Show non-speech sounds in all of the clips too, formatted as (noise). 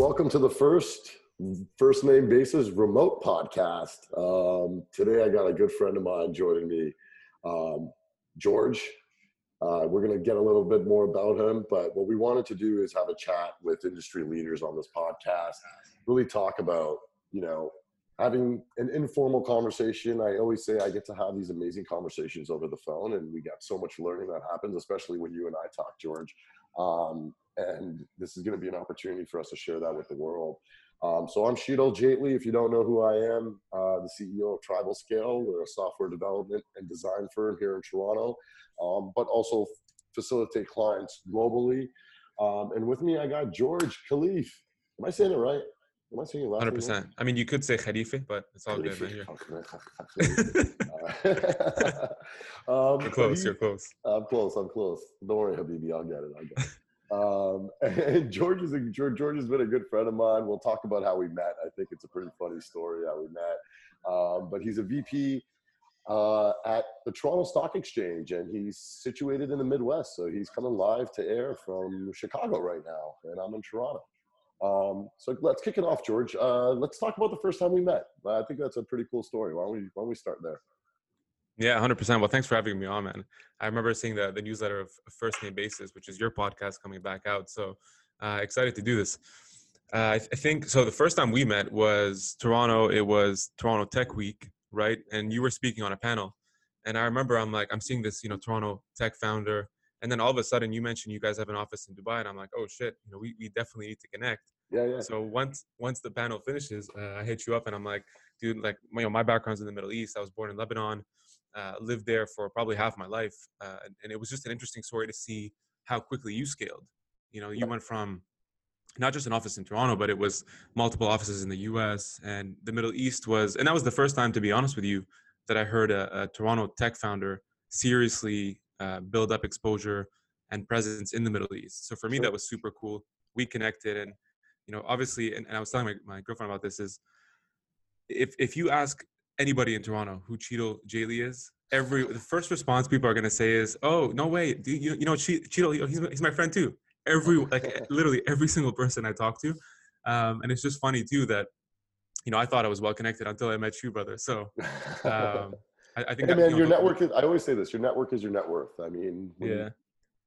welcome to the first First Name Basis remote podcast. Um, today, I got a good friend of mine joining me, um, George. Uh, we're going to get a little bit more about him, but what we wanted to do is have a chat with industry leaders on this podcast, really talk about, you know, having an informal conversation. I always say I get to have these amazing conversations over the phone, and we got so much learning that happens, especially when you and I talk, George. Um, and this is going to be an opportunity for us to share that with the world. Um, so I'm Sheetal Jaitly. If you don't know who I am, uh, the CEO of Tribal Scale. We're a software development and design firm here in Toronto, um, but also facilitate clients globally. Um, and with me, I got George Khalif. Am I saying it right? Am I saying it right? Hundred percent. I mean, you could say Khalife, but it's all good, man. (laughs) (laughs) (laughs) um, you're close. You're close. I'm close. I'm close. Don't worry, Habibi. I'll get it. I'll get it. Um, (laughs) and George is a, George, has been a good friend of mine. We'll talk about how we met. I think it's a pretty funny story how we met. Um, but he's a VP uh, at the Toronto Stock Exchange, and he's situated in the Midwest. So he's coming live to air from Chicago right now, and I'm in Toronto. Um, so let's kick it off, George. Uh, let's talk about the first time we met. I think that's a pretty cool story. Why don't we why don't we start there? Yeah, hundred percent. Well, thanks for having me on, man. I remember seeing the the newsletter of First Name Basis, which is your podcast coming back out. So uh, excited to do this. Uh, I, th- I think so. The first time we met was Toronto. It was Toronto Tech Week, right? And you were speaking on a panel, and I remember I'm like I'm seeing this, you know, Toronto Tech founder and then all of a sudden you mentioned you guys have an office in Dubai, and I'm like, oh shit, you know, we, we definitely need to connect. Yeah, yeah. So once once the panel finishes, uh, I hit you up and I'm like, dude, like you know, my background's in the Middle East. I was born in Lebanon, uh, lived there for probably half my life, uh, and, and, it was just an interesting story to see how quickly you scaled. You know, you went from not just an office in Toronto, but it was multiple offices in the U.S. and the Middle East was, and that was the first time, to be honest with you, that I heard a, a Toronto tech founder seriously uh, build up exposure and presence in the Middle East. So for me, that was super cool. We connected, and you know, obviously, and, and I was telling my, my girlfriend about this is if if you ask anybody in Toronto who Sheetal Jaitly is, every the first response people are gonna say is, "Oh, no way, Do you you know Cheeto, he's he's my friend too." Every (laughs) like literally every single person I talk to, um, and it's just funny too that you know I thought I was well connected until I met you, brother. So. Um, I, I think. Hey, man, your network is. I always say this: your network is your net worth. I mean, yeah.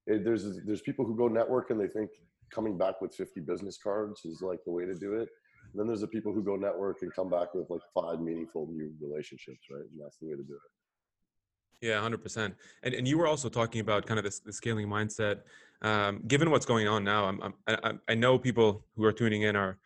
It, there's there's people who go network and they think coming back with 50 business cards is like the way to do it. Then there's the people who go network and come back with like five meaningful new relationships, right? And that's the way to do it. Yeah, hundred percent. And and you were also talking about kind of this the scaling mindset. Um, given what's going on now, I'm, I'm I, I know people who are tuning in are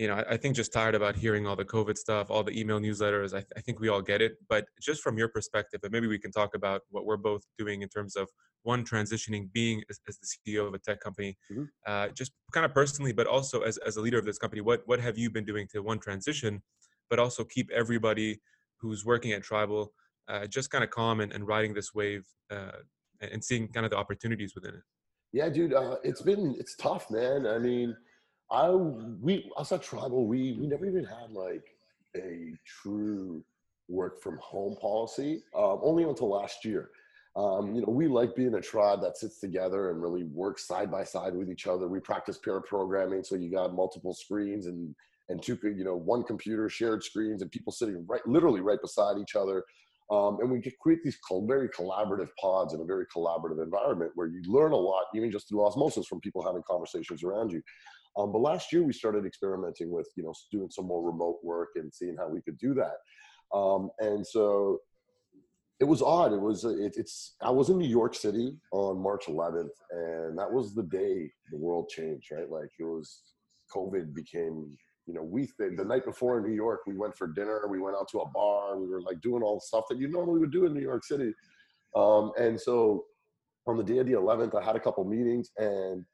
you know, I, I, think just tired about hearing all the COVID stuff, all the email newsletters. I, th- I, think we all get it. But just from your perspective, and maybe we can talk about what we're both doing in terms of one transitioning, being as, as the CEO of a tech company, mm-hmm. uh, just kind of personally, but also as, as a leader of this company. What what have you been doing to one transition, but also keep everybody who's working at Tribal uh, just kind of calm and, and riding this wave uh, and seeing kind of the opportunities within it. Yeah, dude, uh, it's been it's tough, man. I mean I we us at Tribal, we we never even had like a true work from home policy. Um, only until last year. Um, you know, we like being a tribe that sits together and really works side by side with each other. We practice pair programming, so you got multiple screens and and two, you know, one computer, shared screens, and people sitting right, literally right beside each other. Um, and we create these very collaborative pods in a very collaborative environment where you learn a lot, even just through osmosis from people having conversations around you. Um, but last year we started experimenting with, you know, doing some more remote work and seeing how we could do that. Um, and so it was odd. It was, it, it's, I was in New York City on March 11th and that was the day the world changed, right? Like it was, COVID became, you know, we, the, the night before in New York, we went for dinner, we went out to a bar, we were like doing all the stuff that you normally would do in New York City. Um, and so on the day of the 11th, I had a couple meetings and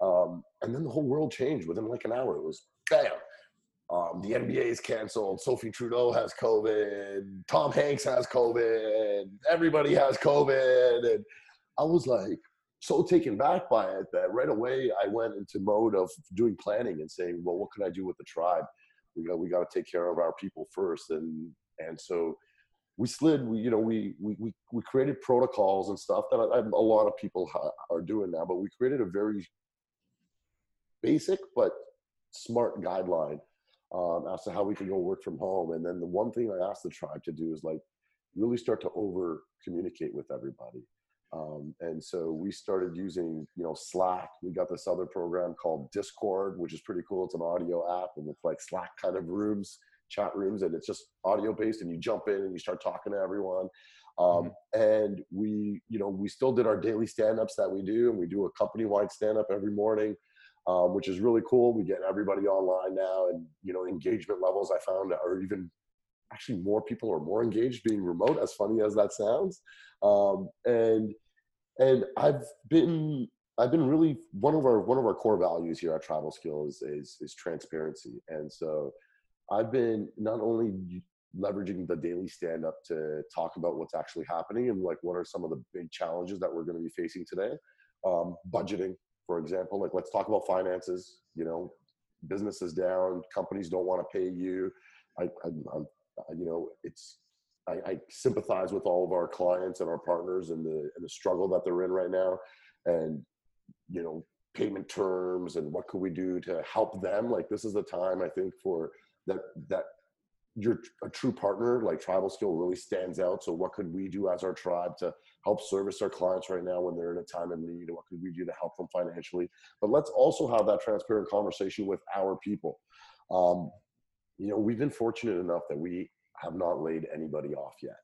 um, and then the whole world changed within like an hour. It was bam. Um, the NBA is canceled. Sophie Trudeau has COVID. Tom Hanks has COVID. Everybody has COVID. And I was like so taken back by it that right away I went into mode of doing planning and saying, well, what can I do with the tribe? We got we got to take care of our people first. And and so we slid. We you know we we we, we created protocols and stuff that I, a lot of people ha- are doing now. But we created a very basic but smart guideline um, as to how we can go work from home. And then the one thing I asked the tribe to do is like really start to over communicate with everybody. Um, and so we started using, you know, Slack. We got this other program called Discord, which is pretty cool. It's an audio app and it's like Slack kind of rooms, chat rooms, and it's just audio based. And you jump in and you start talking to everyone. Um, mm-hmm. And we, you know, we still did our daily stand-ups that we do, and we do a company-wide stand-up every morning, um, which is really cool. We get everybody online now, and you know, engagement levels I found are even actually more people are more engaged being remote. As funny as that sounds, um, and and I've been I've been really one of our one of our core values here at TribalScale is is, is transparency, and so I've been not only leveraging the daily stand up to talk about what's actually happening and like what are some of the big challenges that we're going to be facing today um, budgeting for example like let's talk about finances you know business is down companies don't want to pay you. I, I am you know it's I, I, sympathize with all of our clients and our partners and the and the struggle that they're in right now. And you know payment terms and what could we do to help them? Like this is the time i think for that that you're a true partner like TribalScale really stands out. So what could we do as our tribe to help service our clients right now when they're in a time of need and what could we do to help them financially. But let's also have that transparent conversation with our people. Um, you know we've been fortunate enough that we have not laid anybody off yet.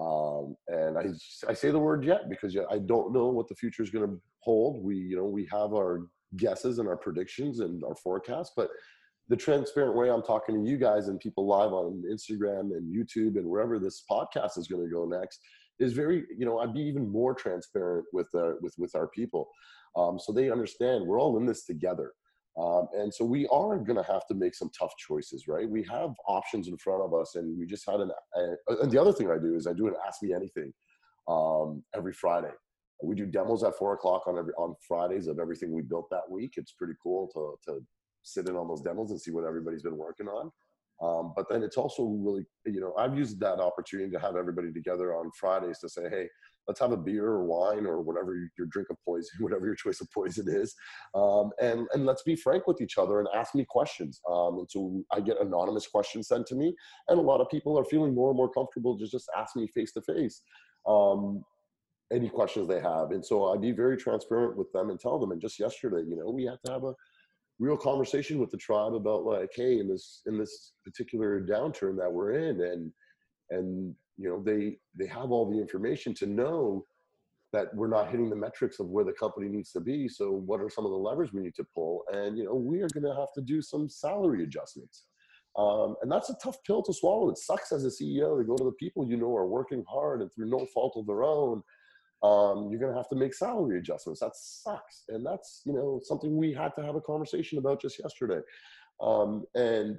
Um, and I, I say the word yet because i don't know what the future is going to hold. We you know we have our guesses and our predictions and our forecasts but the transparent way I'm talking to you guys and people live on Instagram and YouTube and wherever this podcast is going to go next is very, you know, I'd be even more transparent with our, with, with our people. Um, so they understand we're all in this together. Um, and so we are going to have to make some tough choices, right? We have options in front of us, and we just had an. Uh, and the other thing I do is I do an Ask Me Anything um, every Friday. We do demos at four o'clock on every on Fridays of everything we built that week. It's pretty cool to to sit in on those demos and see what everybody's been working on. Um, but then it's also really, you know, I've used that opportunity to have everybody together on Fridays to say, hey, let's have a beer or wine or whatever your drink of poison, (laughs) whatever your choice of poison is, um, and and let's be frank with each other and ask me questions. Um, and so I get anonymous questions sent to me, and a lot of people are feeling more and more comfortable to just ask me face to face any questions they have. And so I'd be very transparent with them and tell them. And just yesterday, you know, we had to have a real conversation with the tribe about like, hey, in this in this particular downturn that we're in, and and you know they they have all the information to know that we're not hitting the metrics of where the company needs to be. So what are some of the levers we need to pull? And you know we are going to have to do some salary adjustments. Um, and that's a tough pill to swallow. It sucks as a CEO to go to the people you know are working hard and through no fault of their own um, you're going to have to make salary adjustments. That sucks. And that's, you know, something we had to have a conversation about just yesterday. Um, and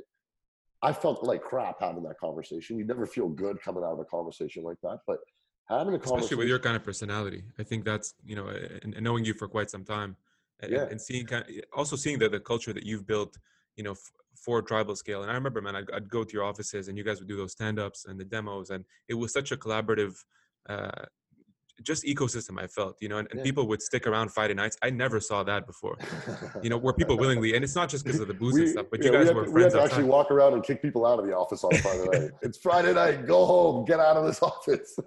I felt like crap having that conversation. You never feel good coming out of a conversation like that, but having a conversation. Especially with your kind of personality. I think that's, you know, and, and knowing you for quite some time and, yeah. and seeing kind of, also seeing the, the culture that you've built, you know, f- for tribal scale. And I remember, man, I'd, I'd, go to your offices and you guys would do those stand-ups and the demos and it was such a collaborative, uh, just ecosystem I felt, you know, and, and yeah. people would stick around Friday nights. I never saw that before, you know, (laughs) where people willingly, and it's not just because of the booze we, and stuff, but yeah, you guys we were to, friends. We had to actually walk around and kick people out of the office on Friday night. (laughs) it's Friday night, go home, get out of this office.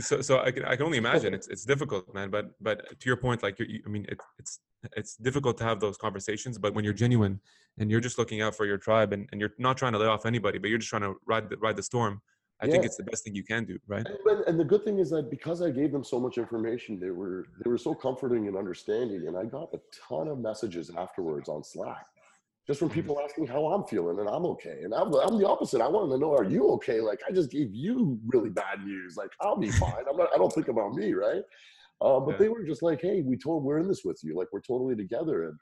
so, so I can, I can only imagine it's, it's difficult, man. But, but to your point, like, you, I mean, it, it's, it's difficult to have those conversations, but when you're genuine and you're just looking out for your tribe and, and you're not trying to lay off anybody, but you're just trying to ride the, ride the storm, I yeah. think it's the best thing you can do, right? And, and, the good thing is that because I gave them so much information, they were they were so comforting and understanding, and I got a ton of messages afterwards on Slack, just from mm-hmm. people asking how I'm feeling, and I'm okay. And I'm I'm the opposite. I want to know, are you okay? Like I just gave you really bad news. Like I'll be fine. I'm not. I don't think about me, right? Uh, but yeah. they were just like, hey, we told we're in this with you. Like we're totally together, and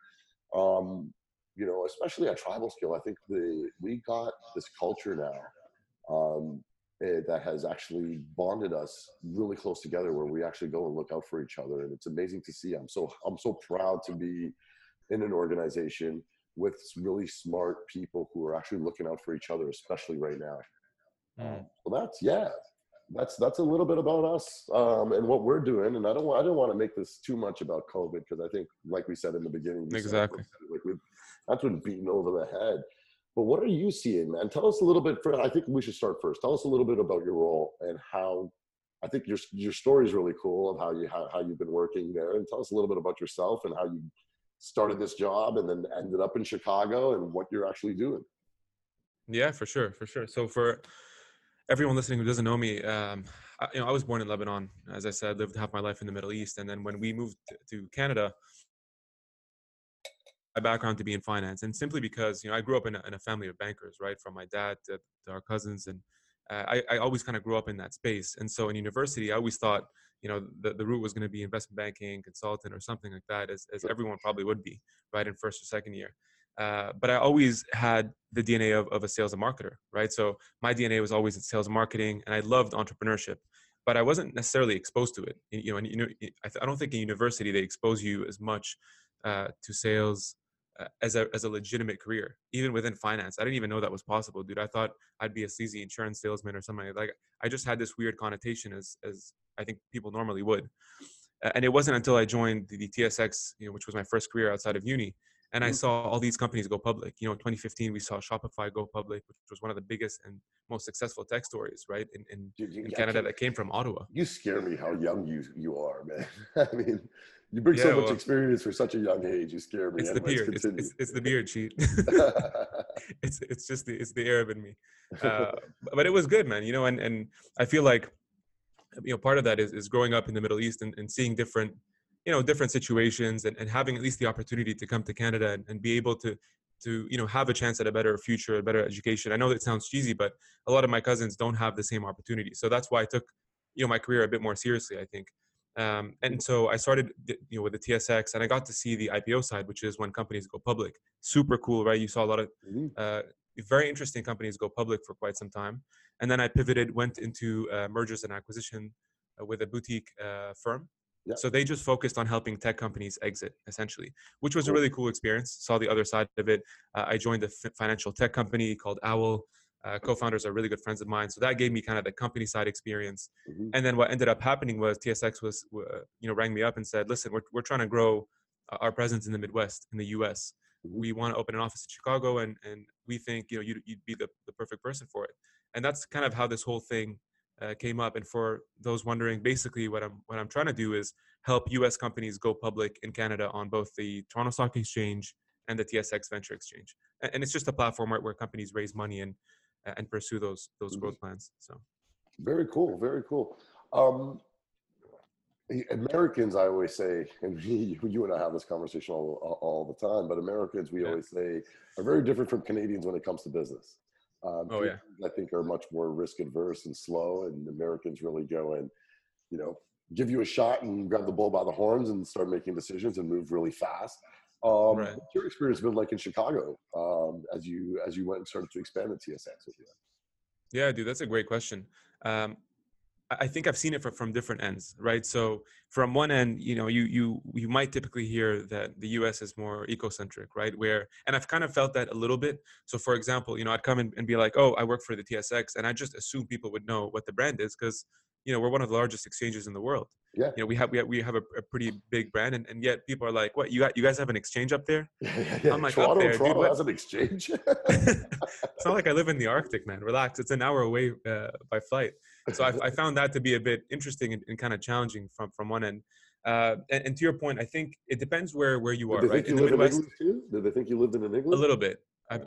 um, you know, especially at TribalScale, I think the we got this culture now. Um, that has actually bonded us really close together where we actually go and look out for each other and it's amazing to see i'm so i'm so proud to be in an organization with really smart people who are actually looking out for each other especially right now mm. um, well that's yeah that's that's a little bit about us um, and what we're doing. And I don't want I don't want to make this too much about COVID because I think, like we said in the beginning, exactly, like we that's been beaten over the head. But what are you seeing, man? Tell us a little bit. For I think we should start first. Tell us a little bit about your role and how. I think your your story is really cool of how you how, how you've been working there, and tell us a little bit about yourself and how you started this job and then ended up in Chicago and what you're actually doing. Yeah, for sure, for sure. So for everyone listening who doesn't know me, um, I, you know, I was born in Lebanon. As I said, lived half my life in the Middle East, and then when we moved to Canada, background to be in finance, and simply because you know I grew up in a, in a family of bankers, right, from my dad to, to our cousins, and uh, I, I always kind of grew up in that space. And so in university, I always thought you know the, the route was going to be investment banking, consultant, or something like that, as, as everyone probably would be, right, in first or second year. Uh, but I always had the DNA of, of a sales and marketer, right? So my DNA was always in sales and marketing, and I loved entrepreneurship, but I wasn't necessarily exposed to it. You know, and you know, I don't think in university they expose you as much uh, to sales as a as a legitimate career, even within finance. I didn't even know that was possible, dude. I thought I'd be a sleazy insurance salesman or something like. I just had this weird connotation as as I think people normally would. And it wasn't until I joined the, the TSX, you know, which was my first career outside of uni, and I mm-hmm. saw all these companies go public. You know, in 2015, we saw Shopify go public, which was one of the biggest and most successful tech stories, right, in, in, Dude, you, in Canada that came from Ottawa. You scare me how young you you are, man. (laughs) I mean, you bring yeah, so much well, experience for such a young age. You scare me. It's the beard. It's, it's, it's, the beard cheat. (laughs) (laughs) it's it's just the it's the Arab in me. Uh, (laughs) but it was good, man. You know, and and I feel like you know part of that is is growing up in the Middle East and, and seeing different you know different situations and, and having at least the opportunity to come to Canada and, and be able to to you know have a chance at a better future, a better education. I know that sounds cheesy, but a lot of my cousins don't have the same opportunity. So that's why I took you know my career a bit more seriously. I think. Um, and so I started, you know, with the TSX, and I got to see the IPO side, which is when companies go public. Super cool, right? You saw a lot of mm-hmm. uh, very interesting companies go public for quite some time, and then I pivoted, went into uh, mergers and acquisition uh, with a boutique uh, firm. Yeah. So they just focused on helping tech companies exit, essentially, which was cool. a really cool experience. Saw the other side of it. Uh, I joined a financial tech company called Owl uh, co-founders are really good friends of mine. So that gave me kind of the company side experience. Mm-hmm. and then what ended up happening was tsx was uh, you know rang me up and said listen we're, we're trying to grow our presence in the midwest in the us mm-hmm. we want to open an office in chicago and and we think you know you'd, you'd be the, the perfect person for it. And that's kind of how this whole thing uh, came up. And for those wondering basically what i'm what i'm trying to do is help us companies go public in canada on both the toronto stock exchange and the tsx venture exchange. And, and it's just a platform where, where companies raise money and and pursue those those mm-hmm. growth plans. So very cool, very cool. Um, Americans, I always say, (laughs) and we, you and I have this conversation all, all the time, but Americans, we yeah. always say, are very different from Canadians when it comes to business. Um, oh, yeah. I think are much more risk adverse and slow, and Americans really go and, you know, give you a shot and grab the bull by the horns and start making decisions and move really fast. Um, right. What's your experience been like in Chicago um, as you as you went and started to expand the TSX with you? Yeah, dude, that's a great question. Um, I think I've seen it from, from different ends, right? So from one end, you know, you you you might typically hear that the U.S. is more ecocentric, right? Where, and I've kind of felt that a little bit. So for example, you know, I'd come in and be like, "Oh, I work for the TSX," and I just assume people would know what the brand is because you know we're one of the largest exchanges in the world. Yeah. You know we have we have, we have a, a pretty big brand and, and yet people are like what you got you guys have an exchange up there? (laughs) Yeah, yeah. i'm like toronto, up there toronto dude, has an exchange. (laughs) (laughs) It's not like i live in the arctic man. Relax. It's an hour away uh, by flight. So I, I, found that to be a bit interesting and, and kind of challenging from from one end. Uh, and, and, to your point i think it depends where where you are right? in the midwest in too? did they think you lived in an England? a little bit.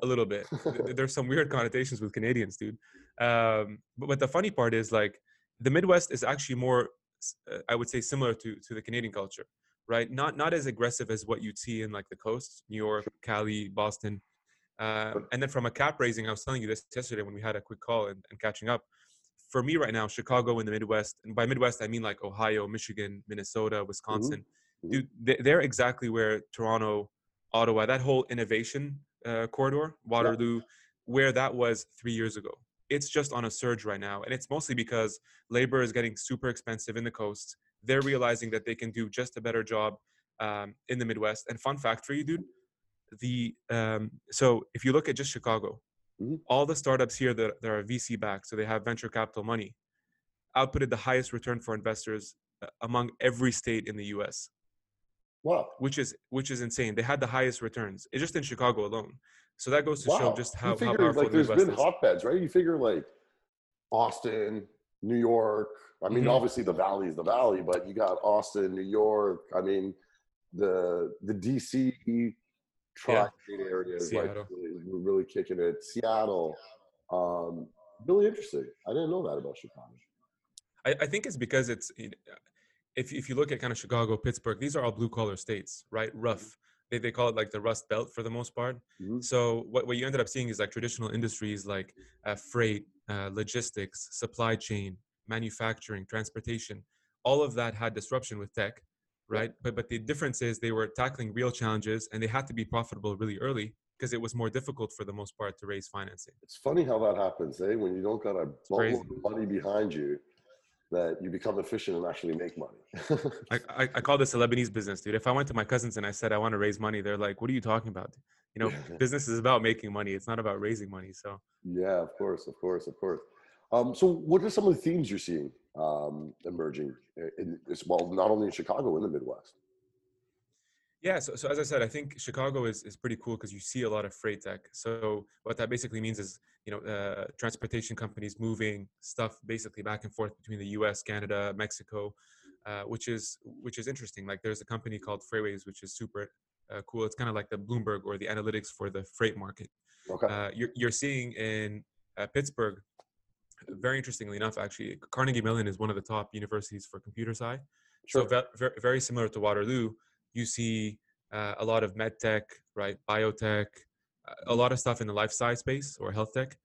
A little bit. There's some weird connotations with canadians dude. Um, but, but the funny part is like the midwest is actually more uh, I would say similar to to the Canadian culture, right? Not not as aggressive as what you'd see in like the coast, New York, Cali, Boston. Uh, and then from a cap raising, I was telling you this yesterday when we had a quick call and, and catching up. For me right now, Chicago in the Midwest, and by Midwest I mean like Ohio, Michigan, Minnesota, mm-hmm. Wisconsin, mm-hmm. dude, they're exactly where Toronto, Ottawa, that whole innovation uh, corridor, Waterloo, yeah. where that was three years ago it's just on a surge right now. And it's mostly because labor is getting super expensive in the coast. They're realizing that they can do just a better job um, in the Midwest. And fun fact for you, dude, the um, so if you look at just Chicago, mm-hmm. all the startups here that, that are VC backed, so they have venture capital money. outputted the highest return for investors uh, among every state in the U.S. Wow. Which is which is insane. They had the highest returns. It's just in Chicago alone. So that goes to wow. show just how, figure, how powerful like, there's the Midwest been is. hotbeds, right? You figure like Austin, New York. I mean, Mhm. obviously the valley is the valley, but you got Austin, New York. I mean, the the DC tri-state area is like really, we're really kicking it. Seattle, um, really interesting. I didn't know that about Chicago. I, I think it's because it's if if you look at kind of Chicago, Pittsburgh, these are all blue collar states, right? Rough. They they call it like the Rust Belt for the most part. Mhm. So what what you ended up seeing is like traditional industries like uh, freight, uh, logistics, supply chain, manufacturing, transportation. All of that had disruption with tech, right? But but the difference is they were tackling real challenges and they had to be profitable really early because it was more difficult for the most part to raise financing. It's funny how that happens, eh? When you don't got a of money behind you, that you become efficient and actually make money. (laughs) I, I, I call this a Lebanese business, dude. If I went to my cousins and I said I want to raise money, they're like, "What are you talking about?" You know, business is about making money. It's not about raising money. So yeah, of course, of course, of course. Um, so, what are some of the themes you're seeing um, emerging in this? Well, not only in Chicago, in the Midwest. Yeah, so, so as I said, I think Chicago is, is pretty cool because you see a lot of freight tech. So what that basically means is, you know, uh, transportation companies moving stuff basically back and forth between the U.S., Canada, Mexico, uh, which is which is interesting. Like there's a company called FreightWaves, which is super uh, cool. It's kind of like the Bloomberg or the analytics for the freight market. Okay. Uh, you're you're seeing in uh, Pittsburgh, very interestingly enough, actually, Carnegie Mellon is one of the top universities for computer sci. So Sure. ve- very, very similar to Waterloo, you see uh, a lot of med tech, right? Biotech, uh, a lot of stuff in the life science space or health tech.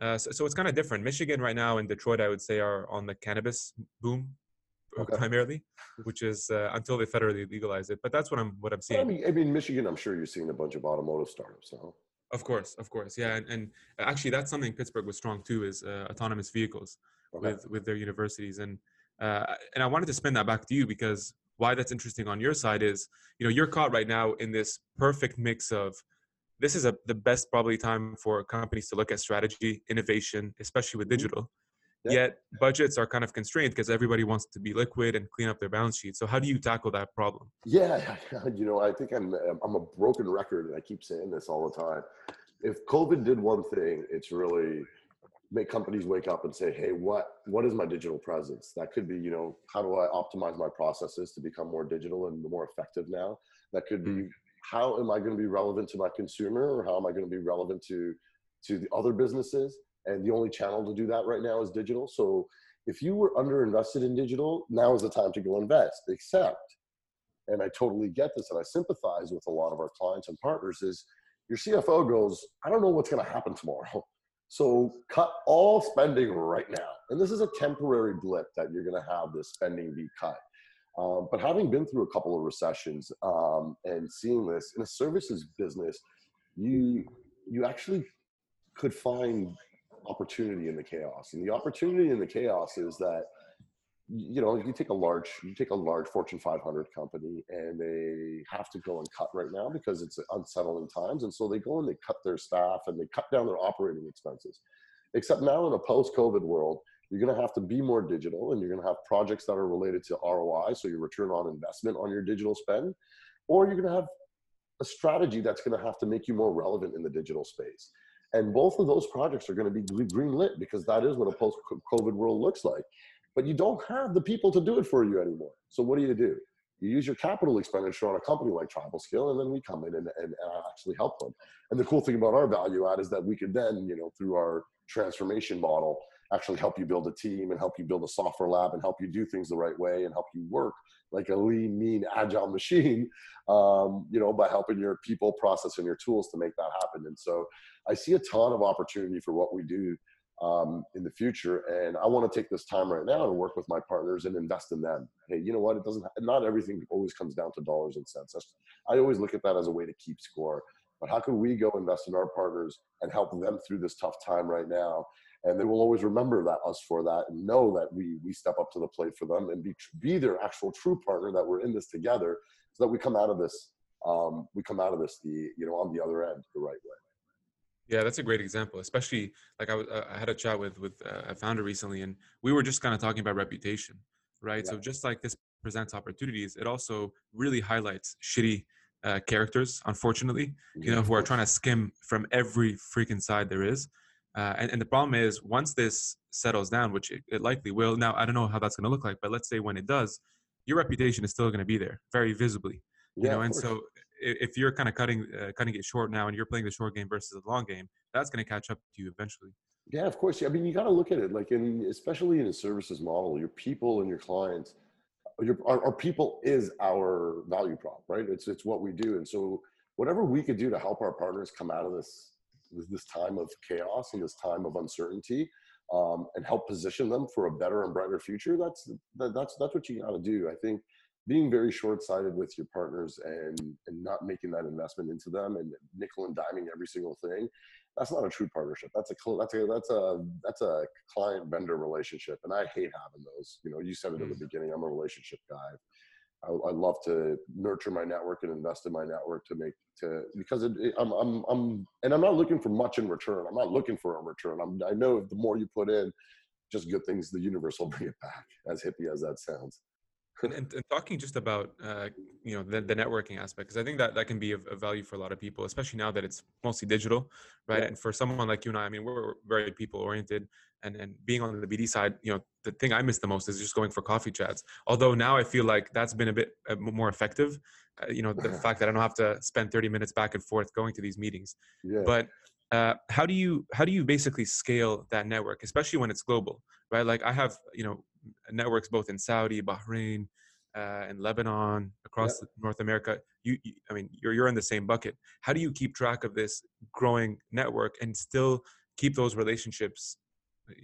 Uh, so, so it's kind of different. Michigan right now and Detroit, I would say, are on the cannabis boom uh, Okay. primarily, which is uh, until they federally legalize it. But that's what I'm what I'm But seeing. I mean, I mean, Michigan. I'm sure you're seeing a bunch of automotive startups now. Of course, of course, yeah, and, and actually that's something Pittsburgh was strong too is uh, autonomous vehicles Okay. with with their universities, and uh, and I wanted to spin that back to you because why that's interesting on your side is you know you're caught right now in this perfect mix of this is a the best probably time for companies to look at strategy, innovation, especially with Mhm. digital. Yeah. Yet budgets are kind of constrained because everybody wants to be liquid and clean up their balance sheet. So how do you tackle that problem? Yeah, (laughs) you know, I think I'm I'm a broken record, and I keep saying this all the time. If COVID did one thing, it's really make companies wake up and say, "Hey, what what is my digital presence?" That could be, you know, how do I optimize my processes to become more digital and more effective now? That could be hmm. how am I going to be relevant to my consumer, or how am I going to be relevant to to the other businesses? And the only channel to do that right now is digital. So if you were underinvested in digital, now is the time to go invest. Except and I totally get this and I sympathize with a lot of our clients and partners is your CFO goes, I don't know what's going to happen tomorrow. So cut all spending right now. And this is a temporary blip that you're going to have this spending be cut. Um, but having been through a couple of recessions um, and seeing this in a services business, you you actually could find opportunity in the chaos. And the opportunity in the chaos is that you know, you take a large, you take a large Fortune 500 company, and they have to go and cut right now because it's unsettling times, and so they go and they cut their staff and they cut down their operating expenses. Except now in a post-COVID world, you're going to have to be more digital, and you're going to have projects that are related to ROI, so your return on investment on your digital spend, or you're going to have a strategy that's going to have to make you more relevant in the digital space. And both of those projects are going to be green lit because that is what a post-COVID world looks like but you don't have the people to do it for you anymore. So what do you do? You use your capital expenditure on a company like TribalScale, and then we come in and, and, and actually help them. And the cool thing about our value add is that we could then, you know, through our transformation model, actually help you build a team and help you build a software lab and help you do things the right way and help you work like a lean, mean, agile (laughs) machine, um, you know, by helping your people process and your tools to make that happen. And so I see a ton of opportunity for what we do um, in the future. And I want to take this time right now to work with my partners and invest in them. Hey, you know what? It doesn't, not everything always comes down to dollars and cents. That's, I always look at that as a way to keep score. But how can we go invest in our partners and help them through this tough time right now? And they will always remember that us for that and know that we we step up to the plate for them and be be their actual true partner that we're in this together, so that we come out of this um, we come out of this the you know on the other end the right way. Yeah, that's a great example. Especially like I, uh, I had a chat with with uh, a founder recently, and we were just kind of talking about reputation, right? Yeah. So just like this presents opportunities, it also really highlights shitty uh, characters, unfortunately, you know, who are trying to skim from every freaking side there is. Uh, and, and, the problem is, once this settles down, which it, it likely will. Now, I don't know how that's going to look like, but let's say when it does, your reputation is still going to be there, very visibly. You yeah, know, and so if you're kind of cutting uh, cutting it short now, and you're playing the short game versus the long game, that's going to catch up to you eventually. Yeah, of course. I mean, you got to look at it like in, especially in a services model, your people and your clients your, our, our, people is our value prop, right? It's it's what we do, and so whatever we could do to help our partners come out of this this time of chaos and this time of uncertainty, um, and help position them for a better and brighter future. That's that, that's that's what you got to do. I think being very short-sighted with your partners and and not making that investment into them and nickel and diming every single thing that's not a true partnership. That's a that's a that's a that's a client vendor relationship, and I hate having those. You know, you said it at the mm. beginning. I'm a relationship guy. I, I, love to nurture my network and invest in my network to make to because it, it, I'm I'm I'm and I'm not looking for much in return. I'm not looking for a return. I'm I know the more you put in, just good things, the universe will bring it back. As hippie as that sounds and, and, and, talking just about uh, you know the, the networking aspect because i think that that can be of, of, value for a lot of people especially now that it's mostly digital right yeah. and for someone like you and i i mean we're very people oriented and and being on the bd side you know the thing i miss the most is just going for coffee chats although now i feel like that's been a bit uh, more effective uh, you know the (laughs) fact that i don't have to spend 30 minutes back and forth going to these meetings yeah. but uh, how do you how do you basically scale that network especially when it's global right like i have you know networks both in Saudi, Bahrain, uh, and Lebanon, across yep. North America. You, you, I mean, you're you're in the same bucket. How do you keep track of this growing network and still keep those relationships?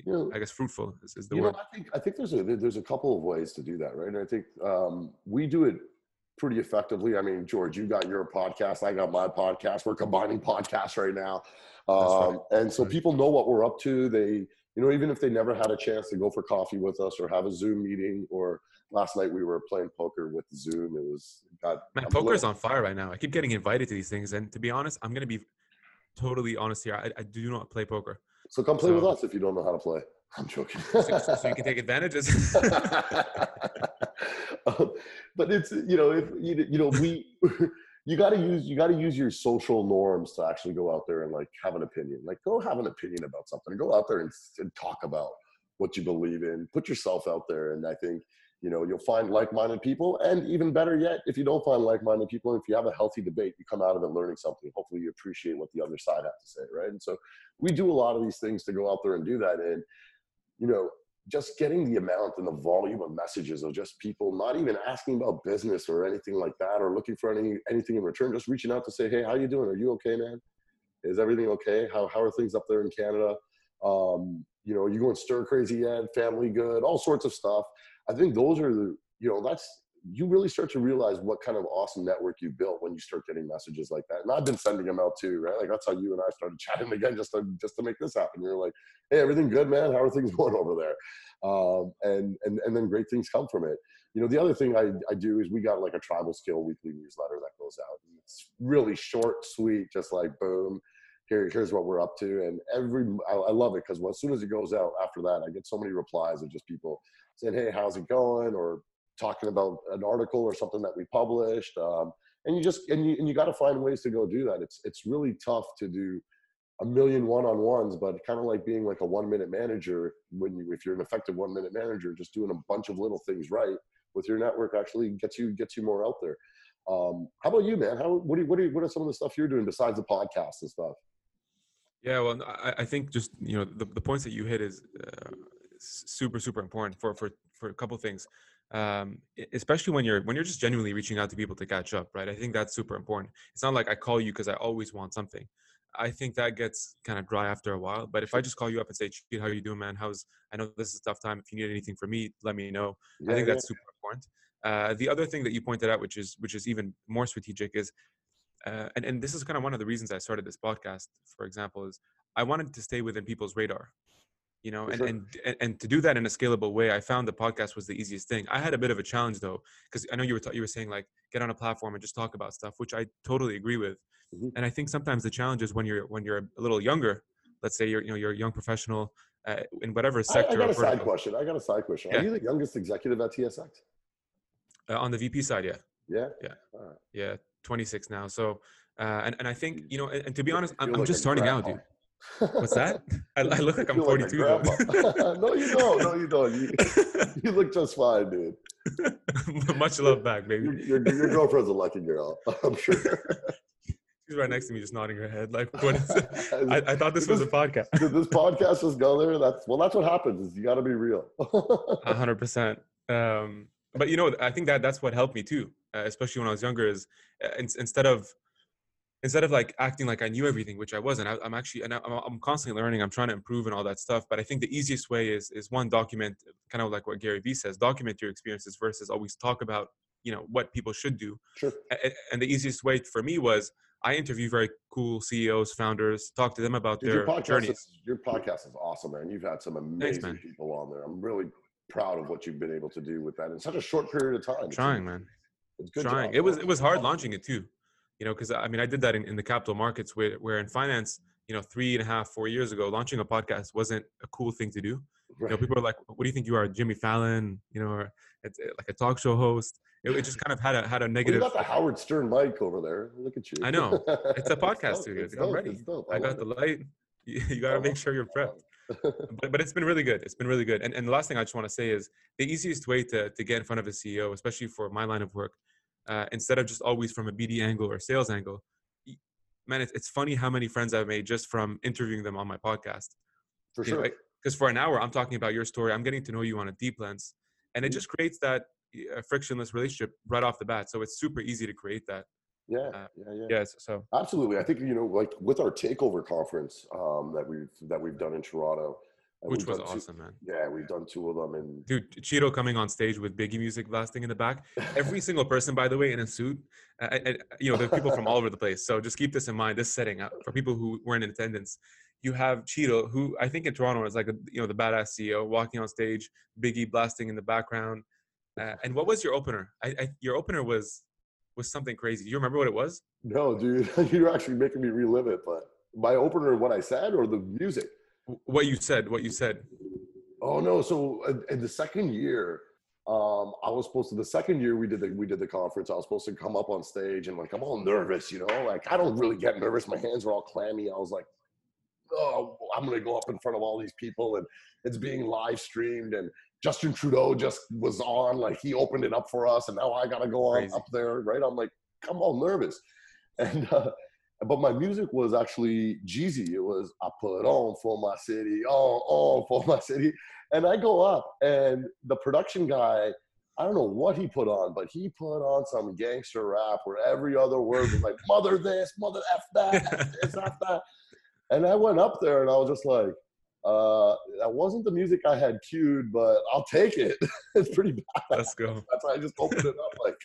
You know, I guess fruitful is, is the word. Know, I think I think there's a there's a couple of ways to do that, right? And I think um, we do it pretty effectively. I mean, George, you got your podcast, I got my podcast. We're combining podcasts right now, um, right. and so people know what we're up to. They you know, even if they never had a chance to go for coffee with us or have a Zoom meeting, or last night we were playing poker with Zoom. It was God. Man, poker is on fire right now. I keep getting invited to these things, and to be honest, I'm gonna be totally honest here. I, I do not play poker. So come play so, with us if you don't know how to play. (laughs) I'm joking. so, so you can take advantages. (laughs) um, but it's you know if you, you know we (laughs) you got to use you got to use your social norms to actually go out there and like have an opinion. Like go have an opinion about something. Go out there and, and talk about what you believe in. Put yourself out there and i think you know you'll find like-minded people and even better yet if you don't find like-minded people if you have a healthy debate you come out of it learning something. Hopefully you appreciate what the other side has to say right? And so we do a lot of these things to go out there and do that and you know just getting the amount and the volume of messages of just people not even asking about business or anything like that or looking for any anything in return just reaching out to say hey how you doing? Are you okay man? Is everything okay? How, how are things up there in canada? Um, you know you going stir crazy yet? Family good? All sorts of stuff. I think those are the you know that's you really start to realize what kind of awesome network you built when you start getting messages like that. And I've been sending them out too, right? Like that's how you and I started (laughs) chatting again just to just to make this happen. You're like, hey, everything good, man? How are things (laughs) going over there? Um, and and and then great things come from it. You know, the other thing I, I do is we got like a TribalScale weekly newsletter that goes out. It's really short, sweet, just like boom. Here, here's what we're up to, and every m I love it 'cause well as soon as it goes out after that, I, I love it talking about an article or something that we published. Um, and you just and you and you got to find ways to go do that. It's it's really tough to do a million one-on-ones, but kind of like being like a one-minute manager. When you if you're an effective one-minute manager, just doing a bunch of little things right with your network actually gets you gets you more out there. Um, how about you, man? How what do you, what are what are some of the stuff you're doing besides the podcast and stuff? Yeah, well, I, I think just you know the, the points that you hit is uh, super super important for for for a couple things um, especially when you're when you're just genuinely reaching out to people to catch up right? I think that's super important. It's not like i call you because i always want something. I think that gets kind of dry after a while but if i just call you up and say how you doing man? How's i know this is a tough time. If you need anything from me let me know. Yeah, i think that's yeah. super important. Uh, the other thing that you pointed out which is which is even more strategic is uh, and, and this is kind of one of the reasons i started this podcast for example is i wanted to stay within people's radar you know and, sure. and and to do that in a scalable way i found the podcast was the easiest thing i had a bit of a challenge though because i know you were ta- you were saying like get on a platform and just talk about stuff which i totally agree with Mhm. and i think sometimes the challenge is when you're when you're a little younger let's say you're you know you're a young professional uh, in whatever sector I got a side question. I got a side question. Yeah. Are you the youngest executive at TSX? Uh, on the vp side yeah Yeah. Yeah. All right. yeah 26 now so uh, and, and i think you know and, and to be honest i'm, I'm just starting out dude what's that I, I look (laughs) like i'm feel like 42 (laughs) no, you don't. No, you don't. You, (laughs) you look just fine, dude. much love back baby Your, your, your girlfriend's a lucky girl. I'm sure. she's right next to me just nodding her head like what is? I, I thought this was a podcast Did this podcast just go there? That's well. That's what happens. Is you got to be real. Hundred percent. Um, but you know, I think that that's what helped me too, uh, especially when I was younger. Is uh, in, instead of instead of like acting like I knew everything, which I wasn't. I, I'm actually, and I- I'm, I'm constantly learning. I'm trying to improve and all that stuff. But I think the easiest way is is one document, kind of like what Gary Vee says, document your experiences versus always talk about you know what people should do. sure. And the easiest way for me was I interview very cool CEOs, founders, talk to them about Dude, their your podcast journeys. is your podcast is awesome, man. You've had some amazing man. people on there. I'm really proud of what you've been able to do with that in such a short period of time. It's- trying, man. It's good. trying. job, It was man. it was hard launching it too, you know, because I mean I did that in, in the capital markets where where in finance, you know, three and a half four years ago, launching a podcast wasn't a cool thing to do. You know, people are like, "What do you think you are, Jimmy Fallon?" You know, or it's uh, like a talk show host. It, it just kind of had a had a Well, you got the Howard Stern mic over there. Look at you. I know. It's a (laughs) podcast studio, it's. I'm dope, ready. it's dope. I got the it. light. (laughs) You, you gotta make sure you're (laughs) prepped. But, but it's been really good. It's been really good. And and the last thing I just want to say is the easiest way to to get in front of a CEO, especially for my line of work, uh, instead of just always from a BD angle or sales angle, man, it's, it's funny how many friends I've made just from interviewing them on my podcast. For You sure. Because for an hour, I'm talking about your story. I'm getting to know you on a deep lens, and it Mhm. just creates that uh, frictionless relationship right off the bat. So it's super easy to create that. yeah, uh, yeah, yeah. Yes. So Absolutely. I think you know, like with our takeover conference um, that we've that we've done in Toronto, which was done two- awesome, man. yeah, we've done two of them, and Dude, Sheetal coming on stage with Biggie music blasting in the back. Every (laughs) single person, by the way, in a suit. Uh, uh, you know, there are people from all over the place. So just keep this in mind. This setting uh, for people who weren't in attendance. You have Sheetal, who I think in Toronto is like a, you know the badass CEO walking on stage, Biggie blasting in the background. Uh, and what was your opener? I, I, your opener was was something crazy. Do you remember what it was? no, dude, (laughs) you're actually making me relive it. But my opener, what I said, or the music. What you said? What you said? Oh no! So uh, in the second year, um, I was supposed to. The second year we did the we did the conference. I was supposed to come up on stage and like I'm all nervous, you know. Like I don't really get nervous. My hands were all clammy. I was like, oh, I'm gonna go up in front of all these people, and it's being live streamed. And Justin Trudeau just was on. Like he opened it up for us, and now I gotta go on Crazy. up there, right? I'm like, I'm all nervous, (laughs) and. Uh, but my music was actually Jeezy. It was I put on for my city, on on for my city, and I go up, and the production guy, I don't know what he put on, but he put on some gangster rap where every other word was like mother this, mother f that, f this, f that, and I went up there and I was just like, uh, that wasn't the music I had cued, but I'll take it. (laughs) it's pretty bad. Let's go. (laughs) That's why I just opened it up like,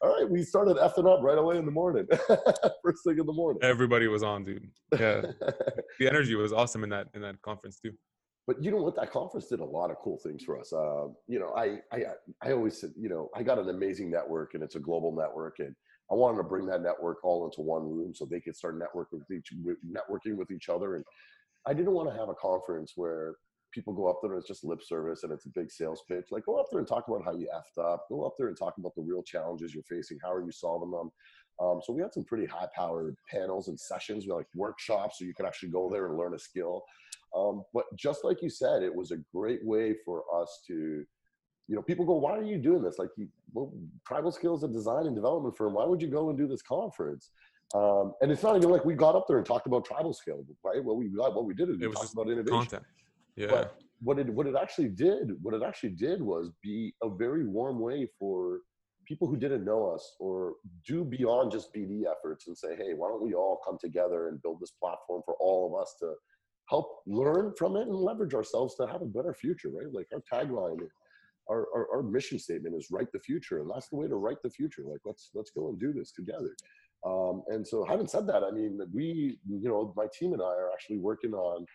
all right, we started effing up right away in the morning, (laughs) first thing in the morning. Everybody was on, dude. Yeah, the energy was awesome in that in that conference too. but you know what that conference did a lot of cool things for us uh, you know I, I i always said you know i got an amazing network and it's a global network and i wanted to bring that network all into one room so they could start networking with each networking with each other and i didn't want to have a conference where people go up there and it's just lip service and it's a big sales pitch like go up there and talk about how you effed up go up there and talk about the real challenges you're facing how are you solving them um, so we had some pretty high powered panels and sessions like workshops so you could actually go there and learn a skill um, but just like you said, it was a great way for us to, you know, people go, why are you doing this? Like, you, well, TribalScale's, a design and development firm. Why would you go and do this conference? Um, and it's not even like we got up there and talked about Tribal scale, right? What we got, what we did is we It was talked about innovation. Content. Yeah. But what it what it actually did, what it actually did was be a very warm way for people who didn't know us or do beyond just BD efforts and say, hey, why don't we all come together and build this platform for all of us to help learn from it and leverage ourselves to have a better future, right? Like our tagline, our, our, our mission statement is write the future. And that's the way to write the future. Like let's let's go and do this together. Um, and so having said that, I mean we, you know, my team and I are actually working on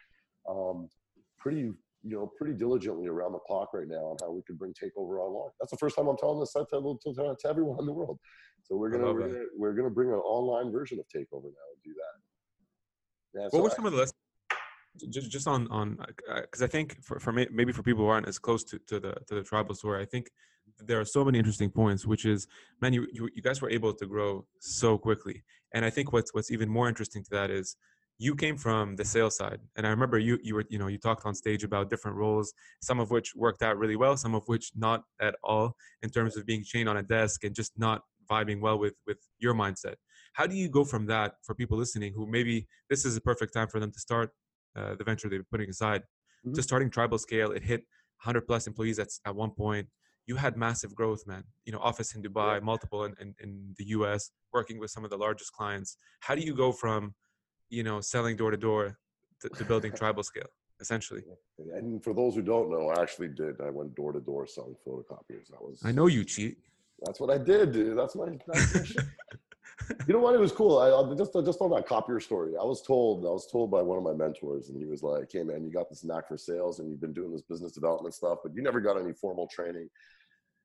um, pretty you know, pretty diligently around the clock right now on how we could bring takeover online. That's the first time I'm telling this to, to, to, everyone in the world. So we're gonna we're gonna, we're gonna bring an online version of takeover now and do that. Yeah, what so were some of the lessons? Just, just on on because uh, I think for, for maybe for people who aren't as close to, to the to the tribal story, I think there are so many interesting points. Which is, man, you, you you guys were able to grow so quickly, and I think what's what's even more interesting to that is you came from the sales side and i remember you you were you know you talked on stage about different roles some of which worked out really well some of which not at all in terms of being chained on a desk and just not vibing well with with your mindset how do you go from that for people listening who maybe this is a perfect time for them to start uh, the venture they've been putting aside mm-hmm. to starting tribal scale it hit 100 plus employees at, at one point you had massive growth man. You know office in dubai multiple in, in, in the us working with some of the largest clients. How do you go from you know selling door to door to building (laughs) TribalScale essentially? And for those who don't know i actually did i went door to door selling photocopiers. That was i know you cheat. That's what i did dude. That's my, that's (laughs) my you know what? It was cool. I just just on that copier story i was told i was told by one of my mentors and he was like hey man you got this knack for sales and you've been doing this business development stuff but you never got any formal training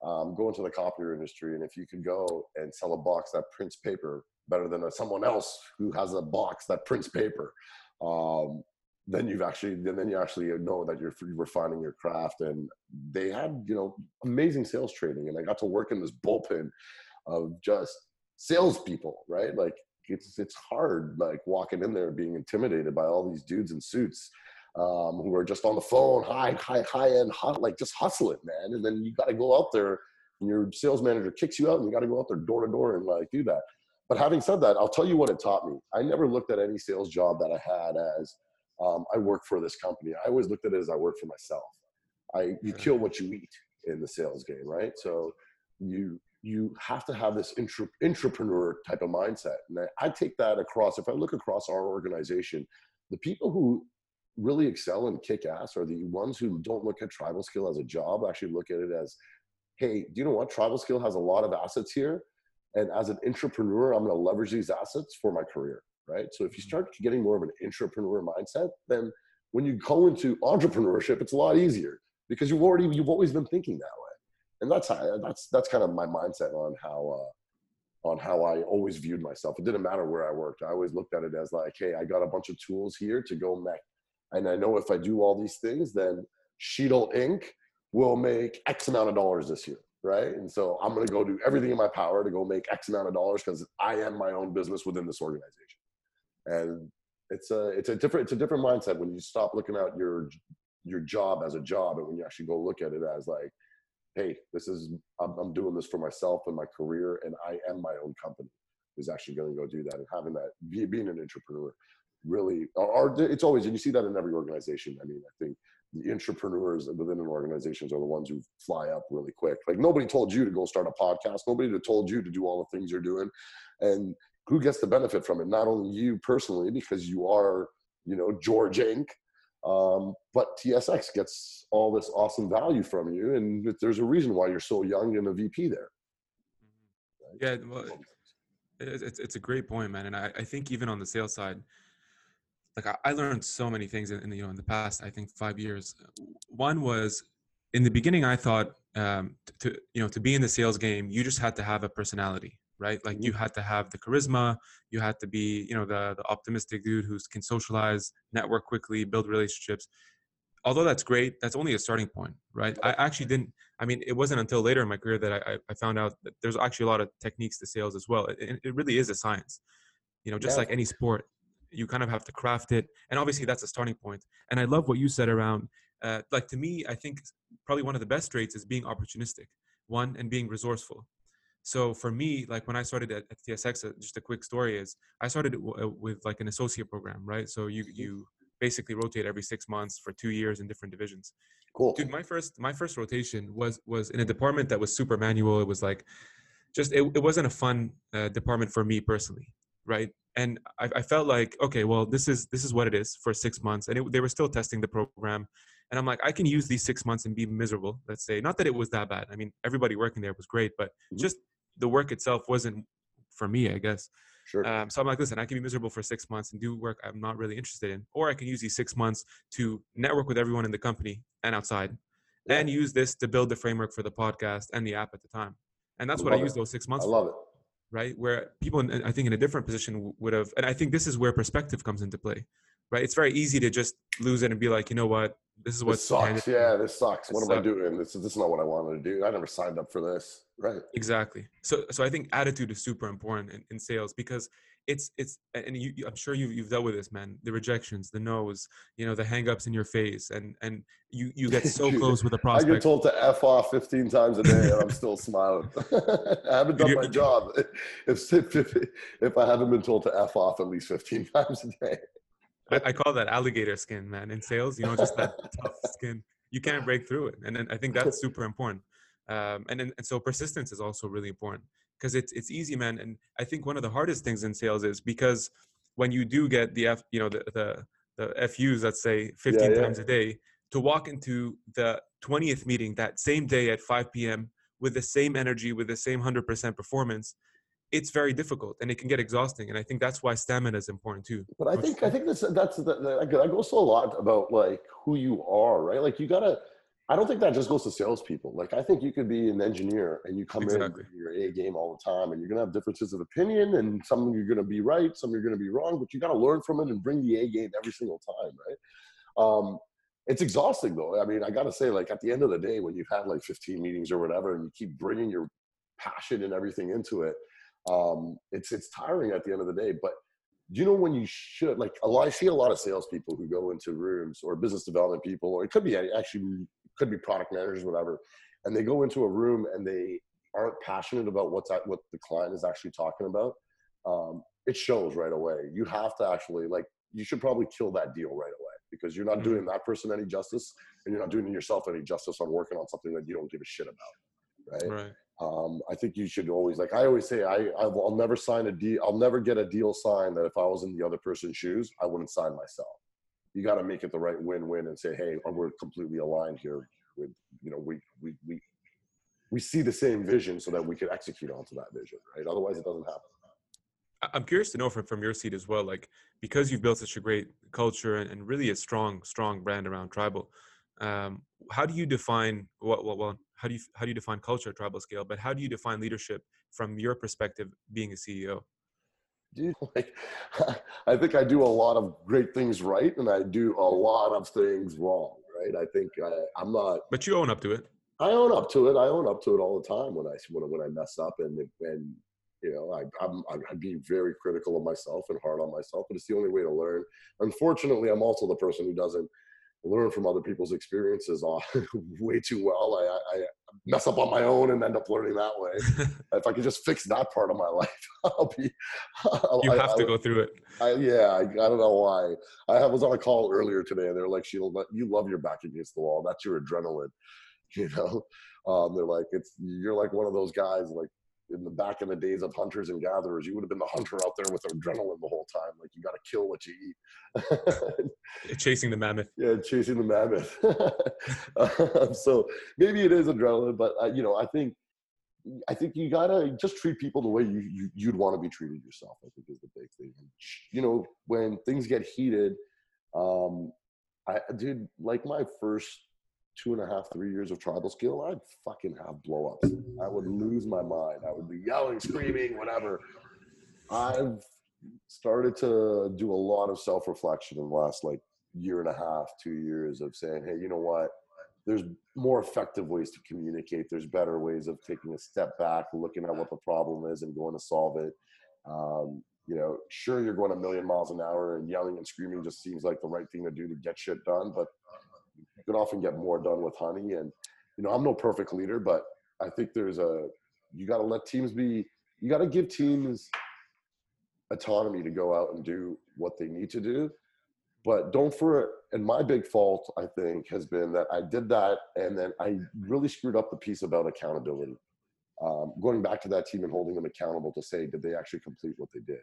um, go into the copier industry and if you could go and sell a box that prints paper better than someone else who has a box that prints paper. Um, then you've actually then you actually know that you're refining your craft and they had you know amazing sales training and i got to work in this bullpen of just salespeople right like it's it's hard like walking in there being intimidated by all these dudes in suits um, who are just on the phone high high high end hot like just hustling man and then you got to go out there and your sales manager kicks you out and you got to go out there door to door and like do that but having said that, I'll tell you what it taught me. I never looked at any sales job that I had as um, I work for this company. I always looked at it as I work for myself. I you kill what you eat in the sales game, right? So you you have to have this intra, entrepreneur type of mindset, and I, I take that across. If I look across our organization, the people who really excel and kick ass are the ones who don't look at TribalScale as a job. Actually, look at it as, hey, do you know what? TribalScale has a lot of assets here and as an entrepreneur, I'm going to leverage these assets for my career, right? So if you mm-hmm. start getting more of an entrepreneur mindset, then when you go into entrepreneurship, it's a lot easier because you've already you've always been thinking that way, and that's how that's that's kind of my mindset on how uh, on how I always viewed myself. It didn't matter where I worked. I always looked at it as like, hey, I got a bunch of tools here to go make, and I know if I do all these things, then Sheetal Inc. will make X amount of dollars this year right? And so I'm going to go do everything in my power to go make X amount of dollars because I am my own business within this organization. And it's a it's a different it's a different mindset when you stop looking at your your job as a job and when you actually go look at it as like, hey, this is I'm, I'm doing this for myself and my career, and I am my own company. Is actually going to go do that and having that being an entrepreneur really are it's always and you see that in every organization. I mean, I think the entrepreneurs within an organization are the ones who fly up really quick. Like nobody told you to go start a podcast. Nobody told you to do all the things you're doing. And who gets the benefit from it? Not only you personally, because you are, you know, George Inc., um, but TSX gets all this awesome value from you. And there's a reason why you're so young and a VP there. Right? Yeah, well, it's, it's a great point, man. And I, I think even on the sales side, like I, I learned so many things in, in, the you know in the past I think five years. One was in the beginning I thought um, to you know to be in the sales game you just had to have a personality right like you mm-hmm. had to have the charisma you had to be you know the the optimistic dude who can socialize network quickly build relationships although that's great that's only a starting point right i actually didn't i mean it wasn't until later in my career that i, I found out that there's actually a lot of techniques to sales as well it, it really is a science you know just yeah. like any sport you kind of have to craft it and obviously that's a starting point. And i love what you said around uh, like to me i think probably one of the best traits is being opportunistic one and being resourceful. So for me like when i started at, at tsx uh, just a quick story is i started w- uh, with like an associate program right? So you mm-hmm. you basically rotate every six months for two years in different divisions. Cool. Dude my first my first rotation was was in a department that was super manual. It was like just it, it wasn't a fun uh, department for me personally right and I, I, felt like okay well this is this is what it is for six months and it, they were still testing the program and i'm like i can use these six months and be miserable let's say not that it was that bad i mean everybody working there was great but mm-hmm. just the work itself wasn't for me, I guess. Sure. Um, so I'm like, listen, I can be miserable for six months and do work I'm not really interested in, or I can use these six months to network with everyone in the company and outside, Yeah. and use this to build the framework for the podcast and the app at the time. And that's I what I used it. those six I months for love it. Right? Where people, in, I think, in a different position would have, and I think this is where perspective comes into play, right? It's very easy to just lose it and be like, you know what, this is handed sucks. to me." Yeah, this sucks. This What am I doing? This is this is not what I wanted to do. I never signed up for this. Right. Exactly. So, so I think attitude is super important in, in sales because it's it's and you, I'm sure you've you've dealt with this, man. The rejections, the no's, you know, the hangups in your face, and and you you get (laughs) so close with a I get prospect. told to f off 15 times a day, and I'm still smiling. (laughs) I haven't done my job. (laughs) If, if if I haven't been told to f off at least 15 times a day. I, I call that alligator skin, man. In sales, you know, just that tough skin. You can't break through it, and then I think that's super important. Um, and then and so persistence is also really important because it's it's easy, man. And I think one of the hardest things in sales is because when you do get the f, you know, the the the FUs, let's say 15 yeah. times a day, to walk into the 20th meeting that same day at 5 p.m. with the same energy, with the same 100% performance, it's very difficult and it can get exhausting. And I think that's why stamina is important too. But I think I think that's that's the, the, that goes a lot about like who you are, right? Like you gotta. I don't think that just goes to salespeople. Like I think you could be an engineer and you come Exactly. in your A game all the time, and you're gonna have differences of opinion, and some you're gonna be right, some you're gonna be wrong, but you gotta learn from it and bring the A game every single time, right? Um, it's exhausting though. I mean, I gotta say, like at the end of the day, when you've had like 15 meetings or whatever, and you keep bringing your passion and everything into it, um, it's it's tiring at the end of the day. But do you know when you should like a lot? I see a lot of salespeople who go into rooms or business development people, or it could be actually could be product managers, whatever, and they go into a room and they aren't passionate about what's at, what the client is actually talking about. Um, it shows right away. You have to actually like you should probably kill that deal right away because you're not Mhm. doing that person any justice and you're not doing yourself any justice on working on something that you don't give a shit about, right? Right. um, I think you should always like I always say I I'll never sign a deal. I'll never get a deal signed that if I was in the other person's shoes, I wouldn't sign myself. You got to make it the right win-win and say, hey, we're completely aligned here. With you know, we we we we see the same vision so that we can execute onto that vision, right? Otherwise, it doesn't happen. I'm curious to know from, from your seat as well, like because you've built such a great culture and, and really a strong, strong brand around tribal. Um, how do you define what, well, well, how do you how do you define culture at TribalScale? But how do you define leadership from your perspective, being a CEO? Dude, (laughs) like I think I do a lot of great things right, and I do a lot of things wrong, right? I think I, I'm not But you own up to it. I own up to it. I own up to it all the time when I when, when I mess up and and you know I, I'm I'm being very critical of myself and hard on myself, but it's the only way to learn. Unfortunately, I'm also the person who doesn't learn from other people's experiences (laughs) way too well. I, I, I mess up on my own and end up learning that way. (laughs) if I could just fix that part of my (laughs) life, I'll be. I'll, you have I to would- go through it. I, yeah, I, I don't know why. I was on a call earlier today, and they're like, "Sheetal, you love your back against the wall. That's your adrenaline." You know, um, they're like, "It's you're like one of those guys like." In the back in the days of hunters and gatherers, you would have been the hunter out there with adrenaline the whole time. Like you got to kill what you eat. (laughs) Chasing the mammoth. (laughs) yeah, chasing the mammoth. (laughs) um, so maybe it is adrenaline, but uh, you know, I think I think you gotta just treat people the way you, you you'd want to be treated yourself. I think is the big thing. You know, when things get heated, um, I dude, like my first two and a half, three years of TribalScale, I'd fucking have blowups. I would lose my mind. I would be yelling, screaming, whatever. I've started to do a lot of self reflection in the last like year and a half, two years of saying, hey, you know what? There's more effective ways to communicate. There's better ways of taking a step back, looking at what the problem is, and going to solve it. Um, you know, sure, you're going a million miles an hour and yelling and screaming just seems like the right thing to do to get shit done, but you can often get more done with honey. And you know, I'm no perfect leader, but I think there's a you got to let teams be. You got to give teams autonomy to go out and do what they need to do. But don't for and my big fault, I think, has been that I did that and then I really screwed up the piece about accountability. Um, going back to that team and holding them accountable to say, did they actually complete what they did?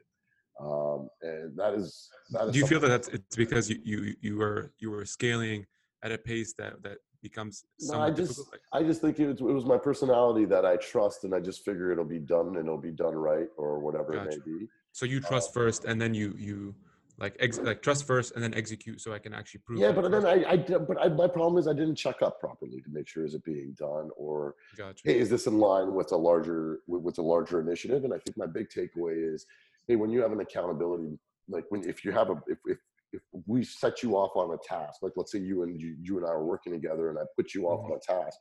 Um, and that is that is Do you feel that that's it's because you you you were you were scaling at a pace that that becomes No, I just, difficult? I just think it was, it was my personality that I trust, and I just figure it'll be done, and it'll be done right, or whatever it may be. so you uh, trust first, and then you you like ex- like trust first, and then execute, so I can actually prove. Yeah, but then I, I, but I, my problem is I didn't check up properly to make sure is it being done, or Gotcha. hey, is this in line with a larger with, with a larger initiative? And I think my big takeaway is, hey, when you have an accountability, like when if you have a if if if we set you off on a task, like let's say you and you, you and I are working together, and I put you off on a task,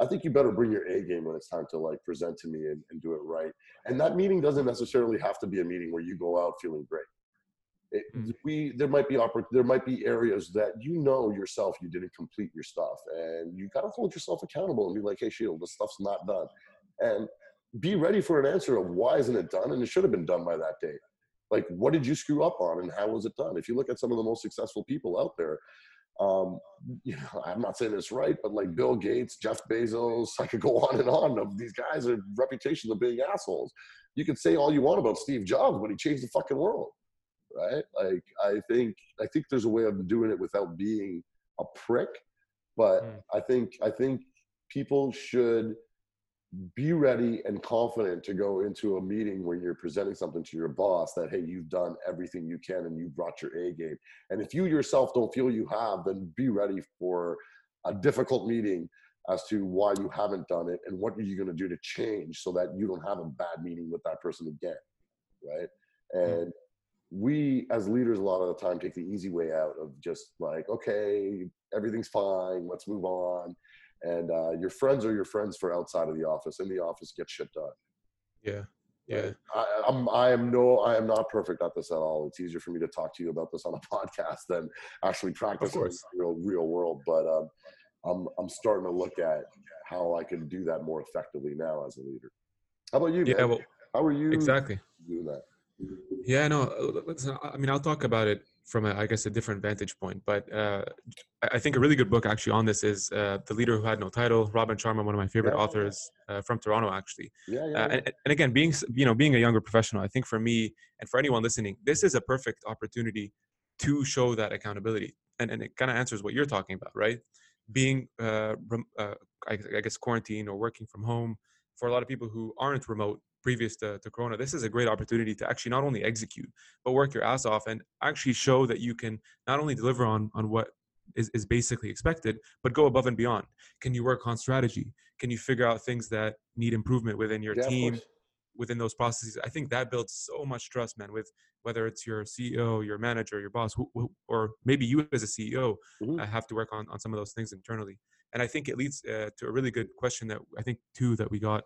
I think you better bring your A game when it's time to like present to me and, and do it right. And that meeting doesn't necessarily have to be a meeting where you go out feeling great. It, Mhm. We there might be oppor- there might be areas that you know yourself you didn't complete your stuff, and you got to hold yourself accountable and be like, hey, Sheetal, this stuff's not done, and be ready for an answer of why isn't it done, and it should have been done by that date. Like, what did you screw up on, and how was it done? If you look at some of the most successful people out there, um, you know, I'm not saying it's right, but like Bill Gates, Jeff Bezos, (laughs) I could go on and on. Of these guys are reputations of being assholes. You can say all you want about Steve Jobs, but he changed the fucking world, right? Like, I think I think there's a way of doing it without being a prick, but Mm. I think I think people should be ready and confident to go into a meeting where you're presenting something to your boss that hey you've done everything you can and you've brought your a game. And if you yourself don't feel you have then be ready for a difficult meeting as to why you haven't done it and what are you going to do to change so that you don't have a bad meeting with that person again right? Mm. And we as leaders a lot of the time take the easy way out of just like okay everything's fine let's move on and uh, your friends are your friends for outside of the office. In the office, get shit done. Yeah. Yeah. I, I'm I am no I am not perfect at this at all. It's easier for me to talk to you about this on a (laughs) podcast than actually practice in the real real world. But um, I'm I'm starting to look at how I can do that more effectively now as a leader. How about you? Yeah. man? Well, how are you exactly. doing that? Yeah, no. uh, Listen, I mean, I'll talk about it from, a, I guess, a different vantage point. But uh, I think a really good book actually on this is uh, "The Leader Who Had No Title." Robin Sharma, one of my favorite Yeah. authors uh, from Toronto, actually. Yeah, yeah. Uh, yeah. and, and again, being you know being a younger professional, I think for me and for anyone listening, this is a perfect opportunity to show that accountability, and and it kind of answers what you're talking about, right? Being, uh, uh, I, I guess, quarantine or working from home for a lot of people who aren't remote previous to, to Corona, this is a great opportunity to actually not only execute but work your ass off and actually show that you can not only deliver on on what is, is basically expected, but go above and beyond. Can you work on strategy? Can you figure out things that need improvement within your Yeah, team? within those processes i think that builds so much trust man with whether it's your ceo your manager your boss who, who, or maybe you as a ceo Mhm. uh, have to work on, on some of those things internally and i think it leads uh, to a really good question that i think two that we got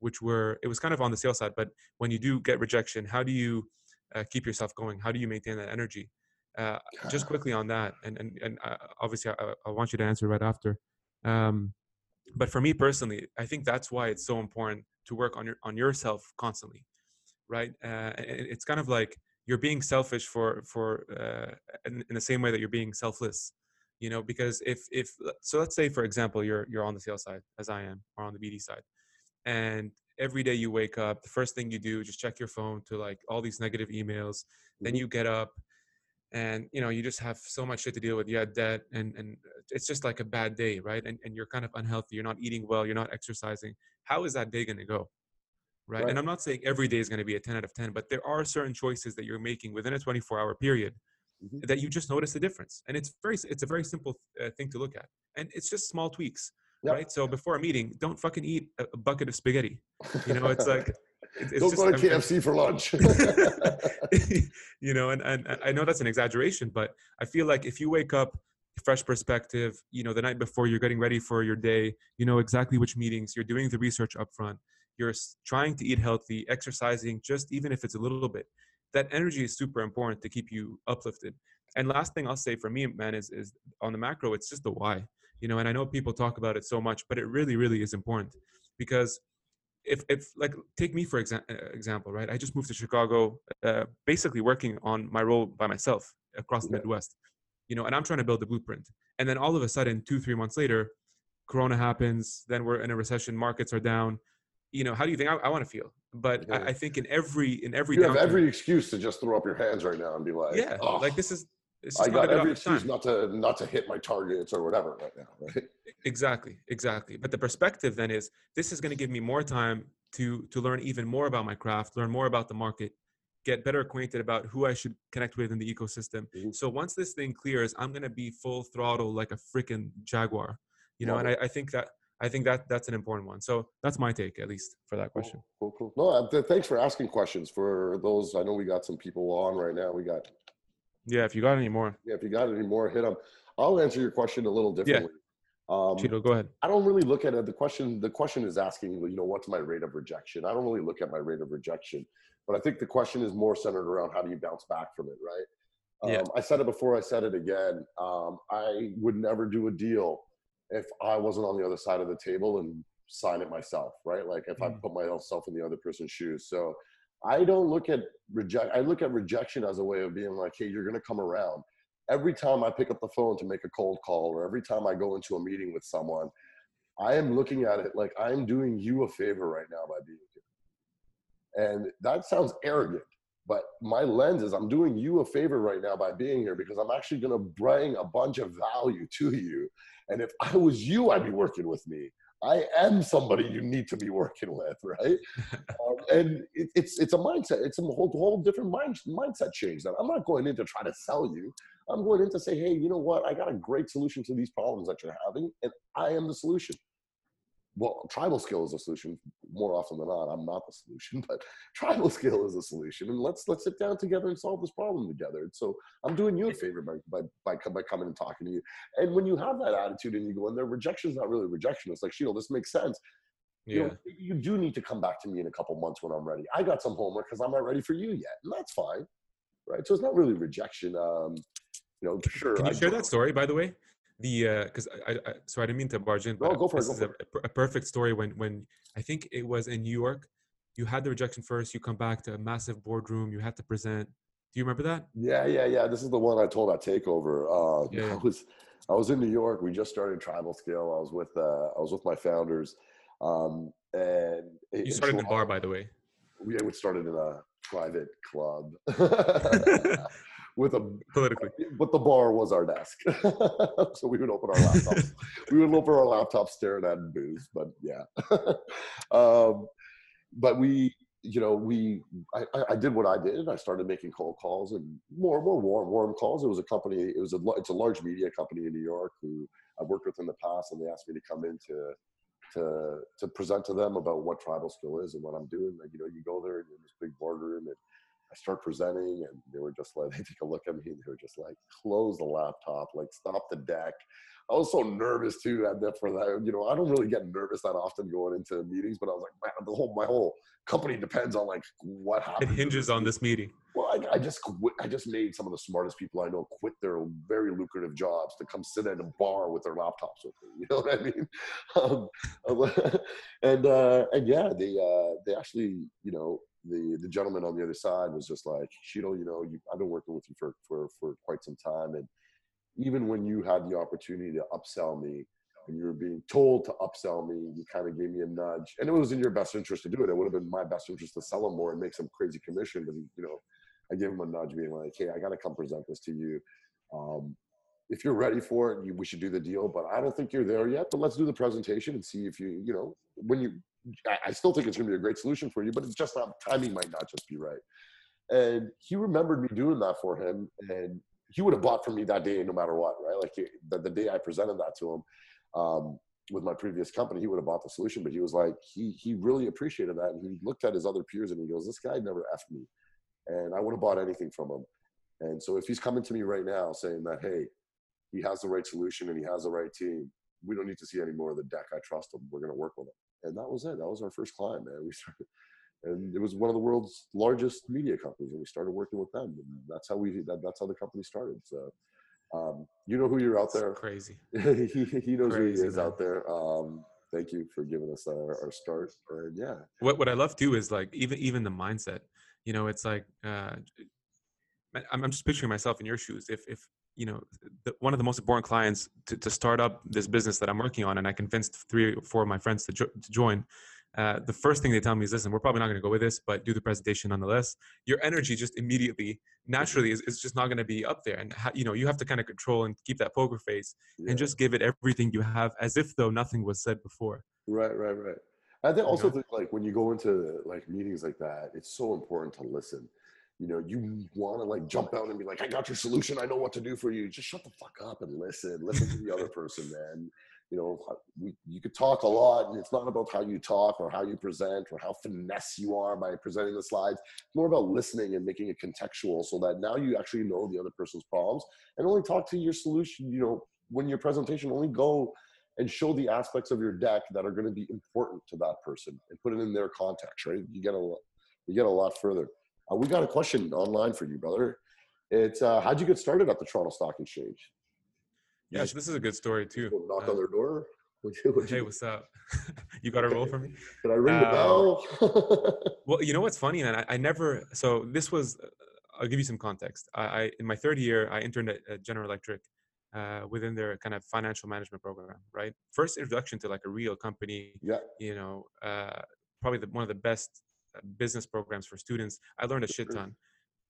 which were it was kind of on the sales side but when you do get rejection how do you uh, keep yourself going? How do you maintain that energy? Uh, just quickly on that and and, and uh, obviously I, I want you to answer right after. Um, but for me personally i think that's why it's so important to work on your on yourself constantly right? Uh, it's kind of like you're being selfish for for uh, in, in the same way that you're being selfless you know because if if so let's say for example you're you're on the sales side as i am or on the bd side and every day you wake up the first thing you do is just check your phone to like all these negative emails then Mhm. you get up and you know you just have so much shit to deal with you have debt and and it's just like a bad day right and, and you're kind of unhealthy you're not eating well you're not exercising how is that day going to go right? Right. and i'm not saying every day is going to be a 10 out of 10 but there are certain choices that you're making within a 24 hour period Mhm. that you just notice the difference and it's very it's a very simple uh, thing to look at and it's just small tweaks Yep. right so before a meeting don't fucking eat a, bucket of spaghetti you know it's like (laughs) it's, don't just go to I'm- I'm- KFC for lunch. (laughs) (laughs) you know and, and I know that's an exaggeration but i feel like if you wake up fresh perspective you know the night before you're getting ready for your day you know exactly which meetings you're doing the research up front you're trying to eat healthy exercising just even if it's a little bit that energy is super important to keep you uplifted and last thing i'll say for me man is is on the macro it's just the why you know and i know people talk about it so much but it really really is important because if if like take me for exa- uh, example right? I just moved to chicago uh, basically working on my role by myself across the Yeah. midwest you know and i'm trying to build the blueprint. And then all of a sudden two three months later corona happens then we're in a recession markets are down. You know how do you think i, I want to feel. But Yeah. I, I think in every in every you have every excuse to just throw up your hands right now and be like, yeah. "Oh, like this is I got every time. excuse not to not to hit my targets or whatever right now. Right? Exactly, exactly. But the perspective then is this is going to give me more time to to learn even more about my craft, learn more about the market, get better acquainted about who I should connect with in the ecosystem. Mhm. So once this thing clears, I'm going to be full throttle like a freaking jaguar. You know, and I, I think that I think that that's an important one. So that's my take, at least, for that question. Cool, cool. No, uh, th- thanks for asking questions. For those, I know we got some people on right now. We got Yeah, if you got any more, yeah. If you got any more, hit them. I'll answer your question a little differently. Um, Cheeto, go ahead. I don't really look at it. The question, the question is asking, you know, what's my rate of rejection? I don't really look at my rate of rejection, but I think the question is more centered around how do you bounce back from it, right? Um, Yeah. I said it before. I said it again. Um, I would never do a deal if I wasn't on the other side of the table and sign it myself, right? Like if I Mm. put myself in the other person's shoes. So I don't look at reject. I look at rejection as a way of being like, hey, you're to come around every time I pick up the phone to make a cold call or every time I go into a meeting with someone, I am looking at it like I'm doing you a favor right now by being here. And that sounds arrogant, but my lens is I'm doing you a favor right now by being here because I'm actually going to bring a bunch of value to you. And if I was you, I'd be working with me. I am somebody you need to be working with, right? (laughs) um, and it, it's it's a mindset. It's a whole whole different mind, mindset change. That I'm not going in to try to sell you. I'm going in to say, hey, you know what? I got a great solution to these problems that you're having, and I am the solution. Well, TribalScale is a solution more often than not. I'm not the solution, (laughs) but TribalScale is a solution, and let's let's sit down together and solve this problem together. And so I'm doing you a favor by by by, by coming and talking to you. And when you have that attitude and you go in there, rejection is not really rejection. It's like, Sheetal, this makes sense. You, Yeah. know, you do need to come back to me in a couple months when I'm ready. I got some homework because I'm not ready for you yet, and that's fine, right? So it's not really rejection. Um, you know, sure. Can you I share that story, by the way? The uh because I, I, I sorry I didn't mean to barge in. No, but go for it, This go is for a, a perfect story when when I think it was in New York. You had the rejection first. You come back to a massive boardroom. You had to present. Do you remember that? Yeah, yeah, yeah. This is the one I told at Takeover. Uh, (laughs) Yeah, yeah. I was, I was in New York. We just started TribalScale. I was with, uh, I was with my founders, um, and You started in the bar, by the way. We we started in a private club (laughs) (laughs) with a Politically. but the bar was our desk. (laughs) so we would open our laptops. (laughs) we would open our laptops staring at booze, but yeah. (laughs) um, but we, you know, we, I, I- did what I did. And I started making cold calls and more, more warm, warm calls. It was a company, it was a, it's a large media company in New York who I've worked with in the past and they asked me to come in to, to, to present to them about what TribalScale is and what I'm doing. Like, you know, you go there and you're in this big boardroom and I start presenting and they were just like, (laughs) they take a look at me and they were just like, close the laptop, like stop the deck. I was so nervous too at that for that. You know, I don't really get nervous that often going into meetings, but I was like, man, the whole my whole company depends on like what happens. It hinges on this meeting. Well, I, I just quit, I just made some of the smartest people I know quit their very lucrative jobs to come sit at a bar with their laptops with me. (laughs) You know what I mean? Um, (laughs) and uh, and yeah, they uh, they actually, you know, the gentleman on the other side was just like, Sheetal, you know, you, I've been working with you for for for quite some time, and even when you had the opportunity to upsell me. And you were being told to upsell me, you kind of gave me a nudge, and it was in your best interest to do it. It would have been my best interest to sell him more and make some crazy commission, but you know, I gave him a nudge, being like, "Hey, I got to come present this to you. Um, if you're ready for it, you, we should do the deal. But I don't think you're there yet. But let's do the presentation and see if you, you know, when you. I, still think it's going to be a great solution for you, but it's just not timing might not just be right. And he remembered me doing that for him, and he would have bought from me that day no matter what, right? Like he, the, the day I presented that to him. Um, with my previous company, he would have bought the solution, but he was like, he he really appreciated that, and he looked at his other peers and he goes, "This guy never effed me," and I would have bought anything from him. And so if he's coming to me right now saying that, hey, he has the right solution and he has the right team, we don't need to see any more of the deck. I trust him. We're going to work with him. And that was it. That was our first client, man. We started, and it was one of the world's largest media companies, and we started working with them. And that's how we. That, that's how the company started. So, um, you know who you're out It's there. crazy. (laughs) he, he knows who he is man. out there. Um, thank you for giving us our, our start. And yeah, what what I love too is like even even the mindset. You know, it's like uh, I'm I'm just picturing myself in your shoes. If if you know the, one of the most important clients to, to start up this business that I'm working on, and I convinced three or four of my friends to, jo- to join. uh, the first thing they tell me is, listen, we're probably not going to go with this, but do the presentation nonetheless. Your energy just immediately, naturally, is, is just not going to be up there. And, ha- you know, you have to kind of control and keep that poker face Yeah. and just give it everything you have as if though nothing was said before. Right, right, right. I think also know? think like when you go into like meetings like that, it's so important to listen. You know, you want to like jump out and be like, "I got your solution. I know what to do for you." Just shut the fuck up and listen. Listen to the other (laughs) person, man. You know, uh, we, you could talk a lot, and it's not about how you talk or how you present or how finesse you are by presenting the slides. It's more about listening and making it contextual, so that now you actually know the other person's problems and only talk to your solution. You know, when your presentation only go and show the aspects of your deck that are going to be important to that person and put it in their context right you get a lot you get a lot further uh, we got a question online for you brother it's uh, how'd you get started at the toronto stock exchange You Yeah, so this is a good story too. knock Uh, on their door (laughs) Would you- would hey, what's up? (laughs) you got a roll for me? (laughs) Can I ring the uh, bell? Well, you know what's funny, man? I, I never. So this was. uh, I'll give you some context. I, I in my third year, I interned at, at General Electric uh, within their kind of financial management program. Right, first introduction to like a real company. yeah, You know, uh, probably the, one of the best business programs for students. I learned a shit ton.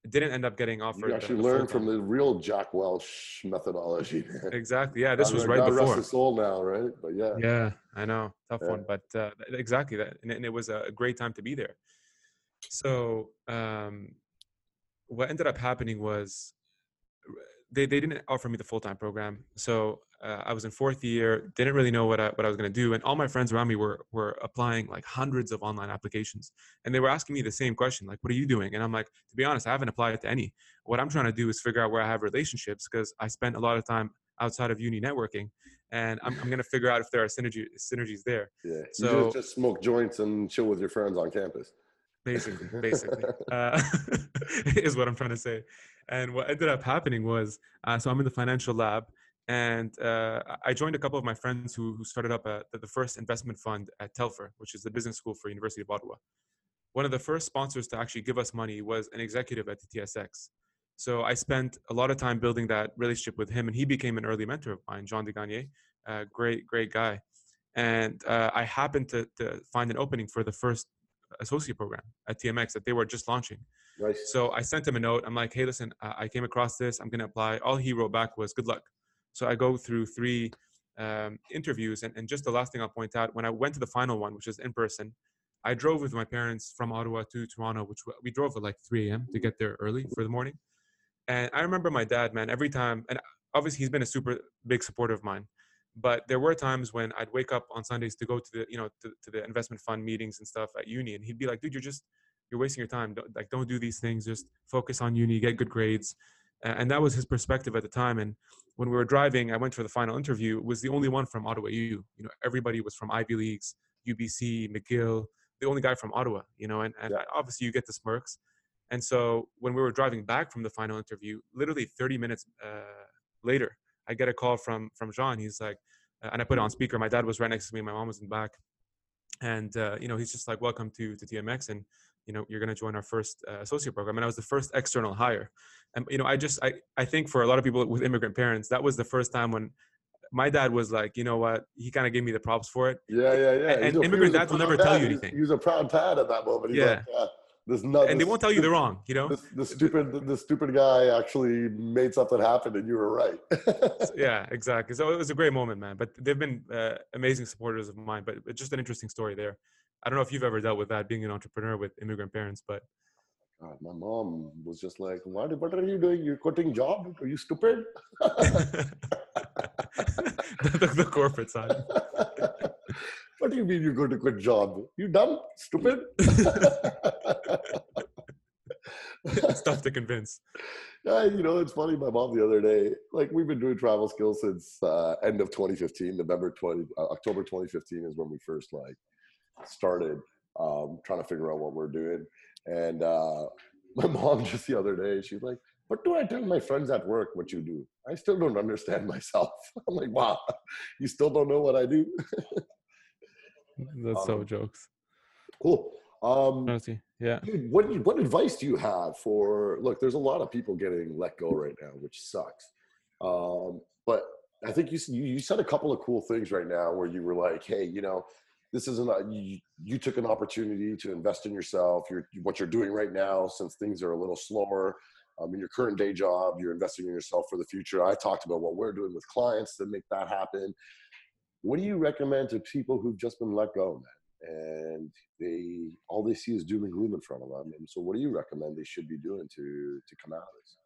Didn't end up getting offered. you actually the learned from the real Jack Welch methodology. (laughs) man. Exactly. Yeah, this was right God rest before. his soul now, right? But yeah, Yeah, I know, tough Yeah. one, but uh, exactly that, and, and it was a great time to be there. So, um, what ended up happening was they they didn't offer me the full time program. So uh, I was in fourth year, didn't really know what I, what I was going to do, and all my friends around me were were applying like hundreds of online applications, and they were asking me the same question, like, "What are you doing?" And I'm like, to be honest, I haven't applied to any. What I'm trying to do is figure out where I have relationships because I spent a lot of time outside of uni networking, and I'm, I'm going to figure out if there are synergy synergies there. yeah. So- just, just smoke joints and chill with your friends on campus. basically basically (laughs) uh, (laughs) is what i'm trying to say and what ended up happening was uh, so i'm in the financial lab and uh, i joined a couple of my friends who, who started up a, the the first investment fund at telfer which is the business school for university of ottawa one of the first sponsors to actually give us money was an executive at the tsx so i spent a lot of time building that relationship with him and he became an early mentor of mine jean de Gagne, uh, great great guy and uh, i happened to, to find an opening for the first associate program at TMX that they were just launching. Nice. So I sent him a note. I'm like, hey, listen, uh, I came across this. I'm going to apply. All he wrote back was good luck. So I go through three um, interviews. And, and just the last thing I'll point out when I went to the final one, which is in person, I drove with my parents from Ottawa to Toronto, which we drove at like 3 a.m. to get there early for the morning. And I remember my dad, man, every time, and obviously he's been a super big supporter of mine but there were times when I'd wake up on Sundays to go to the you know to, to the investment fund meetings and stuff at uni, and he'd be like, "Dude, you're just you're wasting your time. Don't, like, don't do these things. Just focus on uni, get good grades." And that was his perspective at the time. And when we were driving, I went for the final interview. It was the only one from Ottawa U. You know, everybody was from Ivy Leagues, UBC, McGill. The only guy from Ottawa. You know, and and Yeah. obviously you get the smirks. And so when we were driving back from the final interview, literally 30 minutes uh, later, I get a call from from Jean. He's like, uh, and I put it on speaker. My dad was right next to me. My mom was in the back, and uh, you know he's just like, "Welcome to to TMX," and you know you're going to join our first uh, associate program. And I was the first external hire, and you know I just I I think for a lot of people with immigrant parents, that was the first time when my dad was like, you know what, he kind of gave me the props for it. Yeah, yeah, yeah. And- and a- immigrant dads will never tell you anything. He was a proud dad at that moment. He's Yeah. like, yeah, this nut, And they won't tell you they're (laughs) wrong, you know. This, the stupid, the stupid guy actually made something happen, and you were right. (laughs) yeah, exactly. So it was a great moment, man. But they've been uh, amazing supporters of mine. But it's just an interesting story there. I don't know if you've ever dealt with that, being an entrepreneur with immigrant parents, but God, my mom was just like, "What? What are you doing? You're quitting job? Are you stupid?" the, (laughs) the, the corporate side. (laughs) what do you mean you're going to quit job? You dumb, stupid. (laughs) it's tough to convince. Yeah, you know, it's funny. My mom the other day, like we've been doing travel skills since uh, end of 2015, November 20, uh, October 2015 is when we first like started um, trying to figure out what we're doing. And uh, (laughs) my mom just the other day, she's like, "What do I tell my friends at work what you do? I still don't understand (laughs) myself." I'm like, "Wow, you still don't know what I do?" (laughs) That's so Um, jokes. cool. Um, yeah. Dude, what what advice do you have for? Look, there's a lot of people getting let go right now, which sucks. Um, but I think you you said a couple of cool things right now where you were like, "Hey, you know, this isn't a, you, you took an opportunity to invest in yourself. You're what you're doing right now, since things are a little slower. Um, in your current day job, you're investing in yourself for the future. I talked about what we're doing with clients to make that happen. What do you recommend to people who've just been let go, man? And they all they see is doom and gloom in front of them. And so, what do you recommend they should be doing to to come out of this?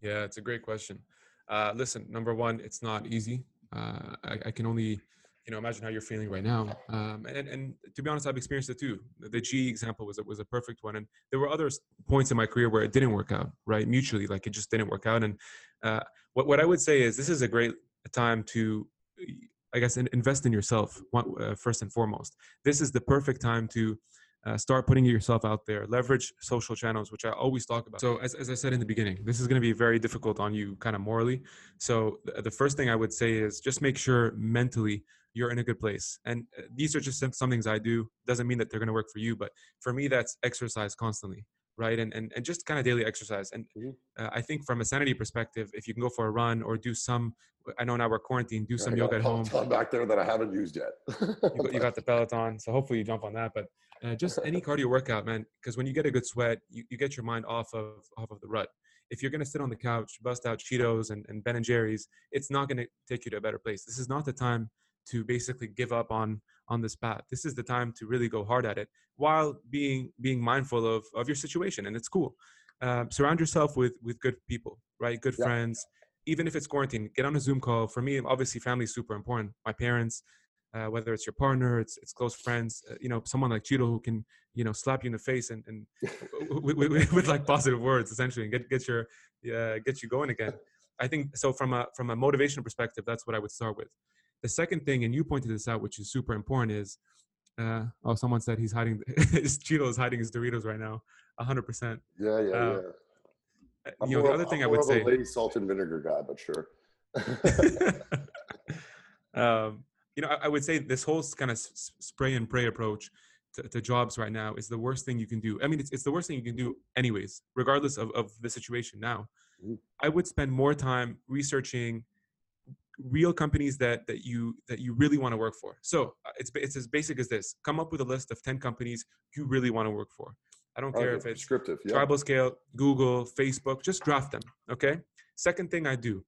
Yeah, it's a great question. Uh, listen, number one, it's not easy. Uh, I, I, can only, you know, imagine how you're feeling right now. Um, and, and to be honest, I've experienced it too. The G example was was a perfect one, and there were other points in my career where it didn't work out, right? Mutually, like it just didn't work out. And uh, what what I would say is this is a great time to, I guess, invest in yourself uh, first and foremost. This is the perfect time to uh, start putting yourself out there. Leverage social channels which i always talk about. So as, as i said in the beginning this is going to be very difficult on you kind of morally. So the first thing i would say is just make sure mentally you're in a good place. And uh, these are just some some things i do. Doesn't mean that they're going to work for you but for me that's exercise constantly right? And and, and just kind of daily exercise. And mm-hmm. uh, i think from a sanity perspective if you can go for a run or do some i know now we're quarantined do some yoga at home. back there that i haven't used yet. You, got, you got the (laughs) peloton so hopefully you jump on that but uh, just any (laughs) cardio workout, man. Because when you get a good sweat, you, you get your mind off of off of the rut. If you're gonna sit on the couch, bust out Cheetos and, and Ben and Jerry's, it's not gonna take you to a better place. This is not the time to basically give up on on this path. This is the time to really go hard at it while being being mindful of of your situation, and it's cool. Um, surround yourself with with good people, right? Good yeah. friends. Even if it's quarantine, get on a Zoom call. For me, obviously, family is super important. My parents, uh, whether it's your partner, it's it's close friends, uh, you know, someone like Cheeto who can you know slap you in the face and and (laughs) with, with, with, like positive words essentially and get get your uh, get you going again. I think so from a from a motivation perspective, that's what I would start with. The second thing, and you pointed this out, which is super important, is uh, oh, someone said he's hiding (laughs) his Cheeto is hiding his Doritos right now, hundred percent. Yeah, yeah, uh, yeah. I'm you know, the other thing I'm I would say, lady salt and vinegar guy, but sure. (laughs) um, you know, I, I would say this whole kind of spray and pray approach to, to, jobs right now is the worst thing you can do. I mean, it's, it's the worst thing you can do, anyways, regardless of, of the situation now. Mm-hmm. I would spend more time researching real companies that that you that you really want to work for. So uh, it's it's as basic as this: come up with a list of ten companies you really want to work for. I don't care if it's descriptive, yeah. TribalScale, Google, Facebook. Just draft them. Okay. Second thing I do: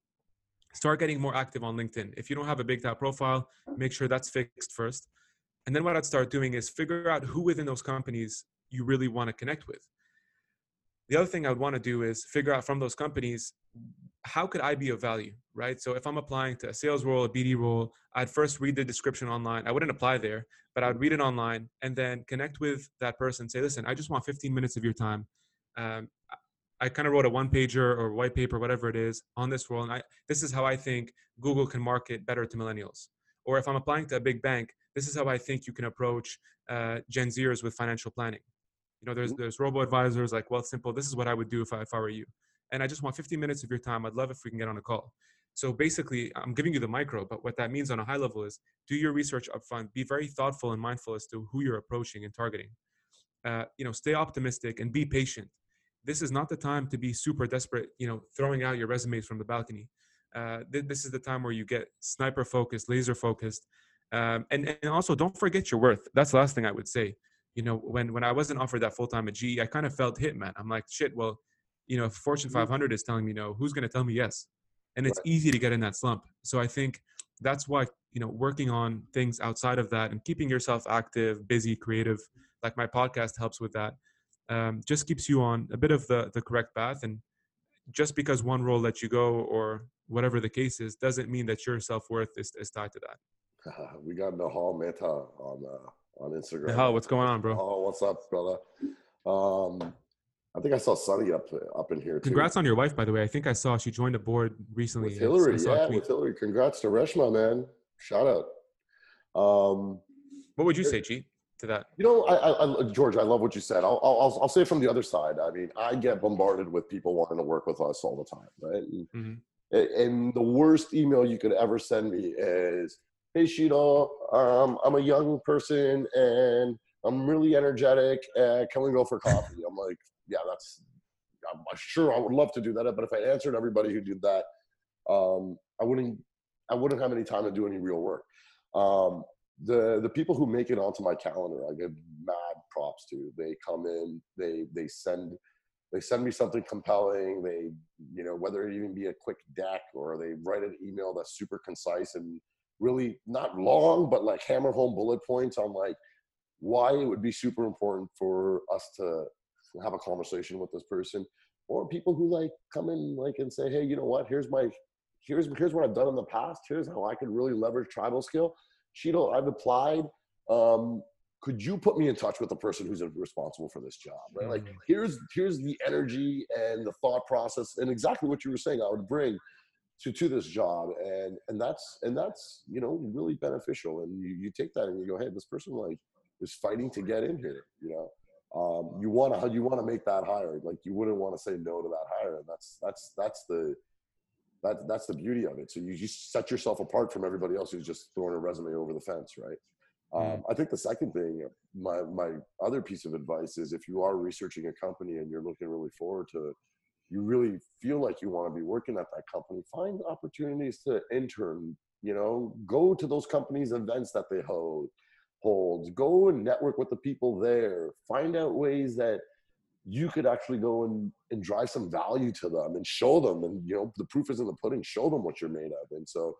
start getting more active on LinkedIn. If you don't have a big top profile, make sure that's fixed first. And then what I'd start doing is figure out who within those companies you really want to connect with. The other thing I would want to do is figure out from those companies how could I be of value, right? So if I'm applying to a sales role, a BD role, I'd first read the description online. I wouldn't apply there, but I'd read it online and then connect with that person. Say, listen, I just want 15 minutes of your time. Um, I kind of wrote a one pager or white paper, whatever it is, on this role. And I, this is how I think Google can market better to millennials. Or if I'm applying to a big bank, this is how I think you can approach uh, Gen Zers with financial planning. You know, there's mm-hmm. there's robo advisors like Wealthsimple. This is what I would do if I, if I were you. And I just want 15 minutes of your time. I'd love if we can get on a call. So basically, I'm giving you the micro, but what that means on a high level is do your research upfront. Be very thoughtful and mindful as to who you're approaching and targeting. Uh, you know, stay optimistic and be patient this is not the time to be super desperate, you know, throwing out your resumes from the balcony. Uh, th- this is the time where you get sniper focused, laser focused. Um, and, and also don't forget your worth. That's the last thing I would say. You know, when, when I wasn't offered that full time at GE, I kind of felt hit, man. I'm like, shit, well, you know, if Fortune mm-hmm. 500 is telling me no, who's going to tell me yes? And it's easy to get in that slump. So I think that's why, you know, working on things outside of that and keeping yourself active, busy, creative, like my podcast helps with that um, just keeps you on a bit of the, the correct path. And just because one role lets you go or whatever the case is, doesn't mean that your self worth is, is tied to that. (laughs) we got Nahal Mehta on uh, on Instagram. Nahal, what's going on, bro? Oh, what's up, brother? Um, I think I saw Sunny up up in here. Too. Congrats on your wife, by the way. I think I saw she joined a board recently. With Hillary, yeah, with Hillary. Congrats to Reshma, man. Shout out. Um, what would you say, G? To that? You know, I, I, George, I love what you said. I'll, I'll, I'll say it from the other side. I mean, I get bombarded with people wanting to work with us all the time, right? And, mm-hmm. and the worst email you could ever send me is, "Hey, Sheetal, um, I'm a young person and I'm really energetic. Uh, can we go for coffee?" I'm like, "Yeah, that's. I'm sure I would love to do that, but if I answered everybody who did that, um, I wouldn't. I wouldn't have any time to do any real work." Um, the the people who make it onto my calendar, I give mad props to. They come in, they they send they send me something compelling. They you know whether it even be a quick deck or they write an email that's super concise and really not long, but like hammer home bullet points on like why it would be super important for us to have a conversation with this person or people who like come in like and say hey you know what here's my here's here's what i've done in the past here's how i could really leverage TribalScale Sheetal, I've applied. Um, could you put me in touch with the person who's responsible for this job? Right? Like, mm-hmm. here's here's the energy and the thought process and exactly what you were saying. I would bring to to this job, and and that's and that's you know really beneficial. And you you take that and you go, hey, this person like is fighting to get in here. You know, um, you want to you want to make that hire. Like you wouldn't want to say no to that hire. And that's that's that's the that, that's the beauty of it. So you just set yourself apart from everybody else who's just throwing a resume over the fence, right? Mm. Um, I think the second thing, my my other piece of advice is if you are researching a company and you're looking really forward to, you really feel like you want to be working at that company, find opportunities to intern. You know, go to those companies' events that they hold, hold. Go and network with the people there. Find out ways that you could actually go and, and drive some value to them and show them and you know the proof is in the pudding show them what you're made of. And so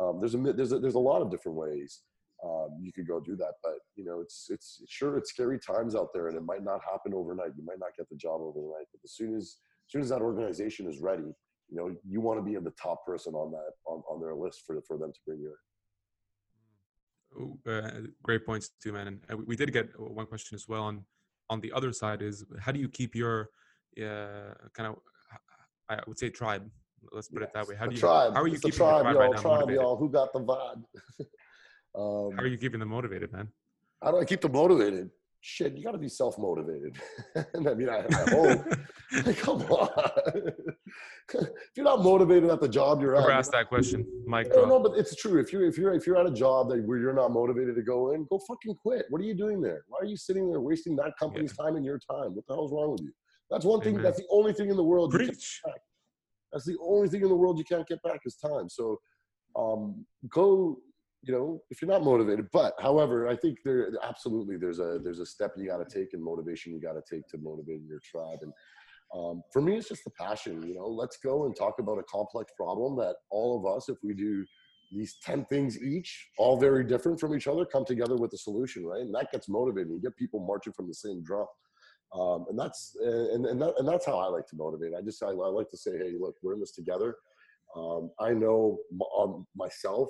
um, there's a there's a, there's a lot of different ways um, you could go do that but you know it's it's sure it's scary times out there and it might not happen overnight. You might not get the job overnight but as soon as as soon as that organization is ready you know you want to be in the top person on that on, on their list for for them to bring you in. Uh, great points too man. And uh, we did get one question as well on on the other side is how do you keep your uh, kind of I would say tribe. Let's put yes, it that way. How do you tribe. how are you it's keeping the tribe, the tribe y'all, right now tribe, motivated? y'all? Who got the vibe? um, (laughs) how are you keeping them motivated, man? How do I keep them motivated? Shit, you got to be self motivated. (laughs) I mean, I, I hope. (laughs) come on. (laughs) if you're not motivated at the job you're Never at, ask that question, Mike. No, no, but it's true. If you're if you're if you're at a job that where you're not motivated to go in, go fucking quit. What are you doing there? Why are you sitting there wasting that company's yeah. time and your time? What the hell's wrong with you? That's one thing. Amen. That's the only thing in the world. Preach. That's the only thing in the world you can't get back is time. So, um, go. You know, if you're not motivated, but however, I think there absolutely there's a there's a step you got to take and motivation you got to take to motivate your tribe and um, for me, it's just the passion. You know, let's go and talk about a complex problem that all of us, if we do these 10 things each, all very different from each other, come together with a solution, right? And that gets motivating. You get people marching from the same drum. Um, and that's and and, that, and that's how I like to motivate. I just I, I like to say, hey, look, we're in this together. Um, I know um, myself.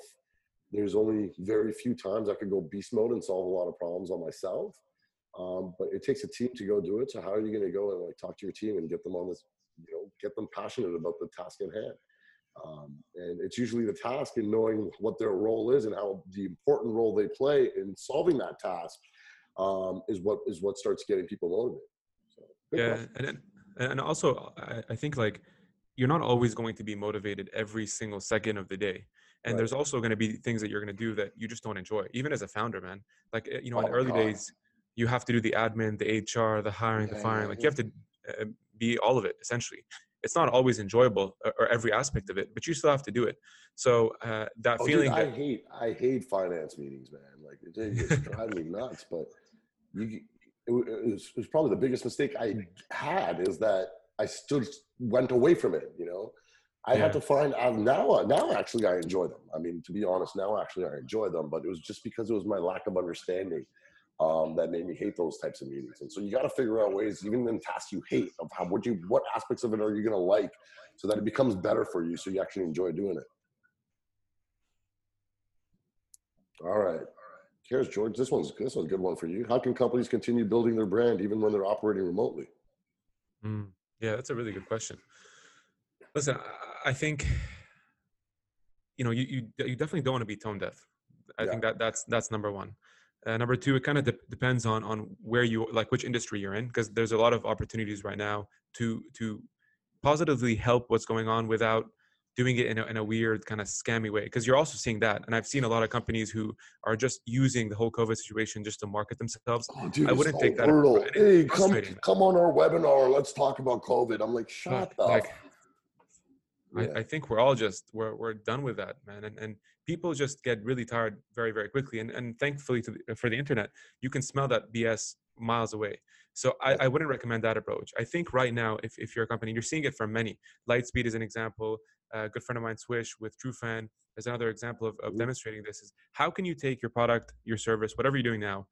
There's only very few times I could go beast mode and solve a lot of problems on myself. Um, but it takes a team to go do it. So how are you going to go and like talk to your team and get them on this, you know, get them passionate about the task at hand? Um, and it's usually the task and knowing what their role is and how the important role they play in solving that task um, is what is what starts getting people motivated. So, yeah, and and also I, I think like you're not always going to be motivated every single second of the day and right. there's also going to be things that you're going to do that you just don't enjoy even as a founder man like eh, you know oh in the early God. days you have to do the admin, the HR, the hiring, yeah, the firing. Yeah, like you have to uh, be all of it essentially. It's not always enjoyable or, or, every aspect of it, but you still have to do it. So uh, that oh, feeling. Dude, I that, hate I hate finance meetings, man. Like it, it drives me nuts. But you, it, was, it was probably the biggest mistake I had is that I still went away from it. You know, I yeah. had to find out now. Now, actually, I enjoy them. I mean, to be honest, now actually I enjoy them. But it was just because it was my lack of understanding um, that made me hate those types of meetings. And so you got to figure out ways, even in tasks you hate, of how what you what aspects of it are you going to like, so that it becomes better for you, so you actually enjoy doing it. All right. Here's George. This one's this one's a good one for you. How can companies continue building their brand even when they're operating remotely? Mm, yeah, that's a really good question. Listen, I think you know you you, you definitely don't want to be tone deaf. I yeah. think that that's that's number one. Uh, number two, it kind of de- depends on on where you like which industry you're in because there's a lot of opportunities right now to to positively help what's going on without doing it in a, in a weird kind of scammy way because you're also seeing that and i've seen a lot of companies who are just using the whole covid situation just to market themselves oh, dude, i wouldn't so take that brutal. hey come, come on our webinar let's talk about covid i'm like shut up like, I, I, think we're all just we're we're done with that, man. And and people just get really tired very very quickly. And and thankfully the, for the internet, you can smell that BS miles away. So I, I wouldn't recommend that approach. I think right now, if, if you're a company, you're seeing it from many. Lightspeed is an example. A good friend of mine, Swish, with TrueFan, is another example of, of mm-hmm. demonstrating this. Is how can you take your product, your service, whatever you're doing now,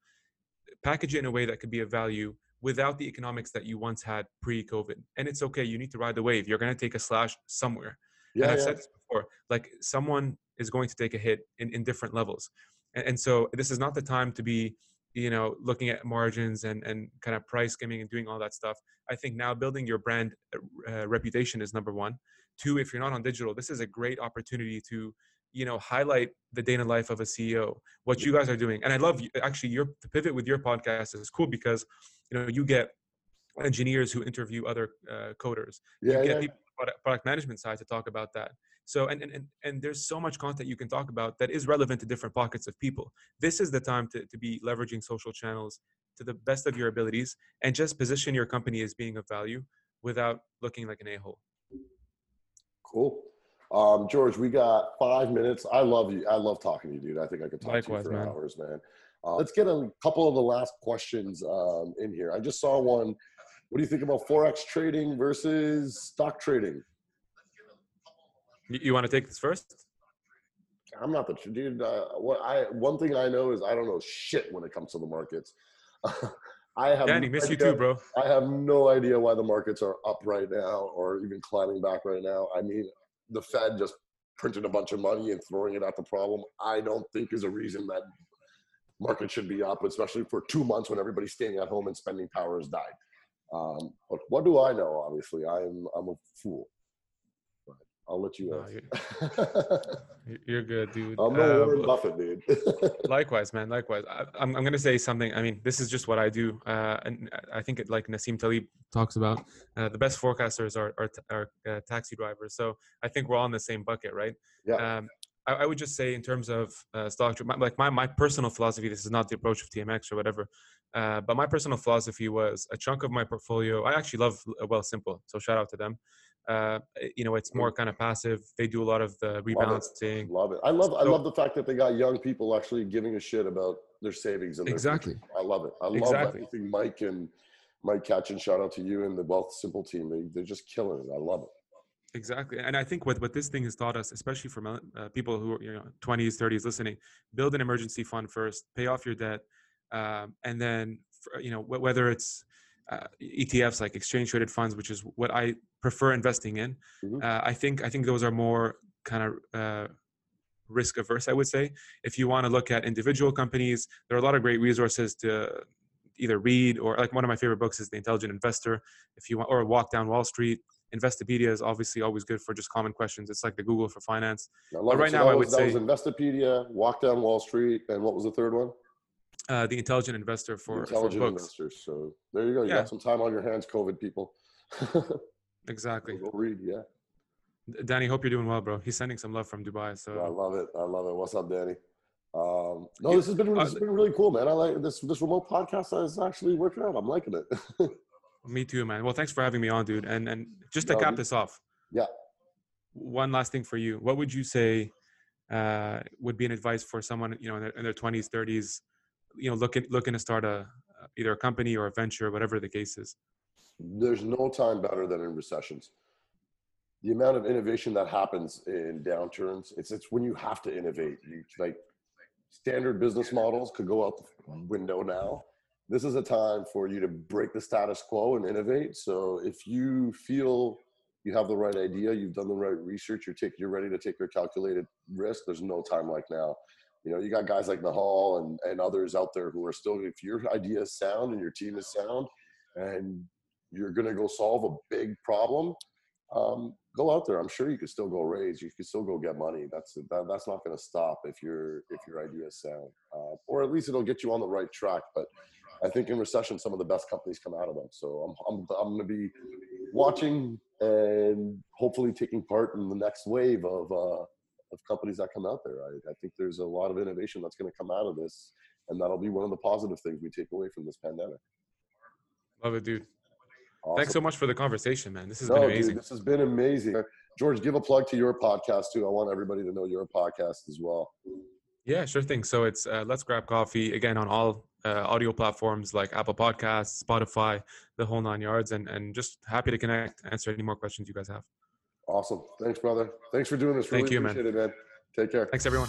package it in a way that could be of value without the economics that you once had pre-COVID. And it's okay. You need to ride the wave. You're going to take a slash somewhere. Yeah, and I've yeah. said this before. Like someone is going to take a hit in, in different levels. And, and so this is not the time to be, you know, looking at margins and, and kind of price skimming and doing all that stuff. I think now building your brand uh, reputation is number one. Two, if you're not on digital, this is a great opportunity to you know highlight the day in the life of a ceo what you guys are doing and i love actually your the pivot with your podcast is cool because you know you get engineers who interview other uh, coders yeah, you get yeah. people product, product management side to talk about that. So and, and and there's so much content you can talk about that is relevant to different pockets of people. This is the time to, to be leveraging social channels to the best of your abilities and just position your company as being of value without looking like an a-hole. Cool um, George, we got five minutes. I love you. I love talking to you, dude. I think I could talk Likewise, to you for man. hours, man. Uh, let's get a couple of the last questions um, in here. I just saw one. What do you think about forex trading versus stock trading? You, you want to take this first? I'm not the dude. Uh, what I one thing I know is I don't know shit when it comes to the markets. (laughs) I have Danny, no miss idea, you too, bro. I have no idea why the markets are up right now or even climbing back right now. I mean, the Fed just printing a bunch of money and throwing it at the problem, I don't think is a reason that market should be up, especially for two months when everybody's staying at home and spending power has died. Um, but what do I know? Obviously, I'm I'm a fool. I'll let you no, (laughs) you're, you're, good, dude. I'm no uh, Warren Buffett, dude. (laughs) likewise, man. Likewise. I, am I'm, I'm gonna say something. I mean, this is just what I do, uh, and I think it, like Nassim Taleb talks about, uh, the best forecasters are are, are uh, taxi drivers. So I think we're all in the same bucket, right? Yeah. Um, I, I, would just say, in terms of uh, stock, my, like my my personal philosophy. This is not the approach of TMX or whatever, uh, but my personal philosophy was a chunk of my portfolio. I actually love Wealthsimple. so shout out to them uh, you know, it's more kind of passive. They do a lot of the rebalancing. Love it. Love it. I love. So, I love the fact that they got young people actually giving a shit about their savings and exactly. Future. I love it. I love exactly. everything Mike and Mike Catch and shout out to you and the Wealthsimple team. They they're just killing it. I love it. Exactly, and I think what what this thing has taught us, especially for uh, people who are you know twenties, thirties, listening, build an emergency fund first, pay off your debt, um, and then you know whether it's uh, ETFs like exchange traded funds, which is what I prefer investing in. Mm-hmm. Uh, I think I think those are more kind of uh, risk averse. I would say if you want to look at individual companies, there are a lot of great resources to either read or like one of my favorite books is The Intelligent Investor. If you want, or Walk Down Wall Street. Investopedia is obviously always good for just common questions. It's like the Google for finance. But right so now, I would that say that was Investopedia, Walk Down Wall Street, and what was the third one? Uh, the intelligent investor for, intelligent for investors. So there you go. You yeah. got some time on your hands, COVID people. (laughs) exactly. Go read, yeah. Danny, hope you're doing well, bro. He's sending some love from Dubai. So I love it. I love it. What's up, Danny? Um, no, this has been this has been really cool, man. I like this this remote podcast is actually working out. I'm liking it. (laughs) me too, man. Well, thanks for having me on, dude. And and just to no, cap this off, yeah. One last thing for you. What would you say uh, would be an advice for someone you know in their, in their 20s, 30s, you know looking looking to start a either a company or a venture whatever the case is there's no time better than in recessions. The amount of innovation that happens in downturns it's it's when you have to innovate. You like standard business models could go out the window now. This is a time for you to break the status quo and innovate. So if you feel you have the right idea you've done the right research you're take, you're ready to take your calculated risk there's no time like now. You know, you got guys like Nahal and, and others out there who are still, if your idea is sound and your team is sound and you're going to go solve a big problem, um, go out there. I'm sure you could still go raise. You could still go get money. That's that, that's not going to stop if your if your idea is sound, uh, or at least it'll get you on the right track. But I think in recession, some of the best companies come out of them. So I'm I'm I'm going to be watching and hopefully taking part in the next wave of uh, of companies that come out there. I, I think there's a lot of innovation that's going to come out of this, and that'll be one of the positive things we take away from this pandemic. Love it, dude. Awesome. Thanks so much for the conversation, man. This has no, been amazing. Dude, this has been amazing. George, give a plug to your podcast too. I want everybody to know your podcast as well. Yeah, sure thing. So it's uh, Let's Grab Coffee again on all uh, audio platforms like Apple Podcasts, Spotify, the whole nine yards, and and just happy to connect, answer any more questions you guys have. Awesome. Thanks, brother. Thanks for doing this. Really Thank you, man. It, man. Take care. Thanks, everyone.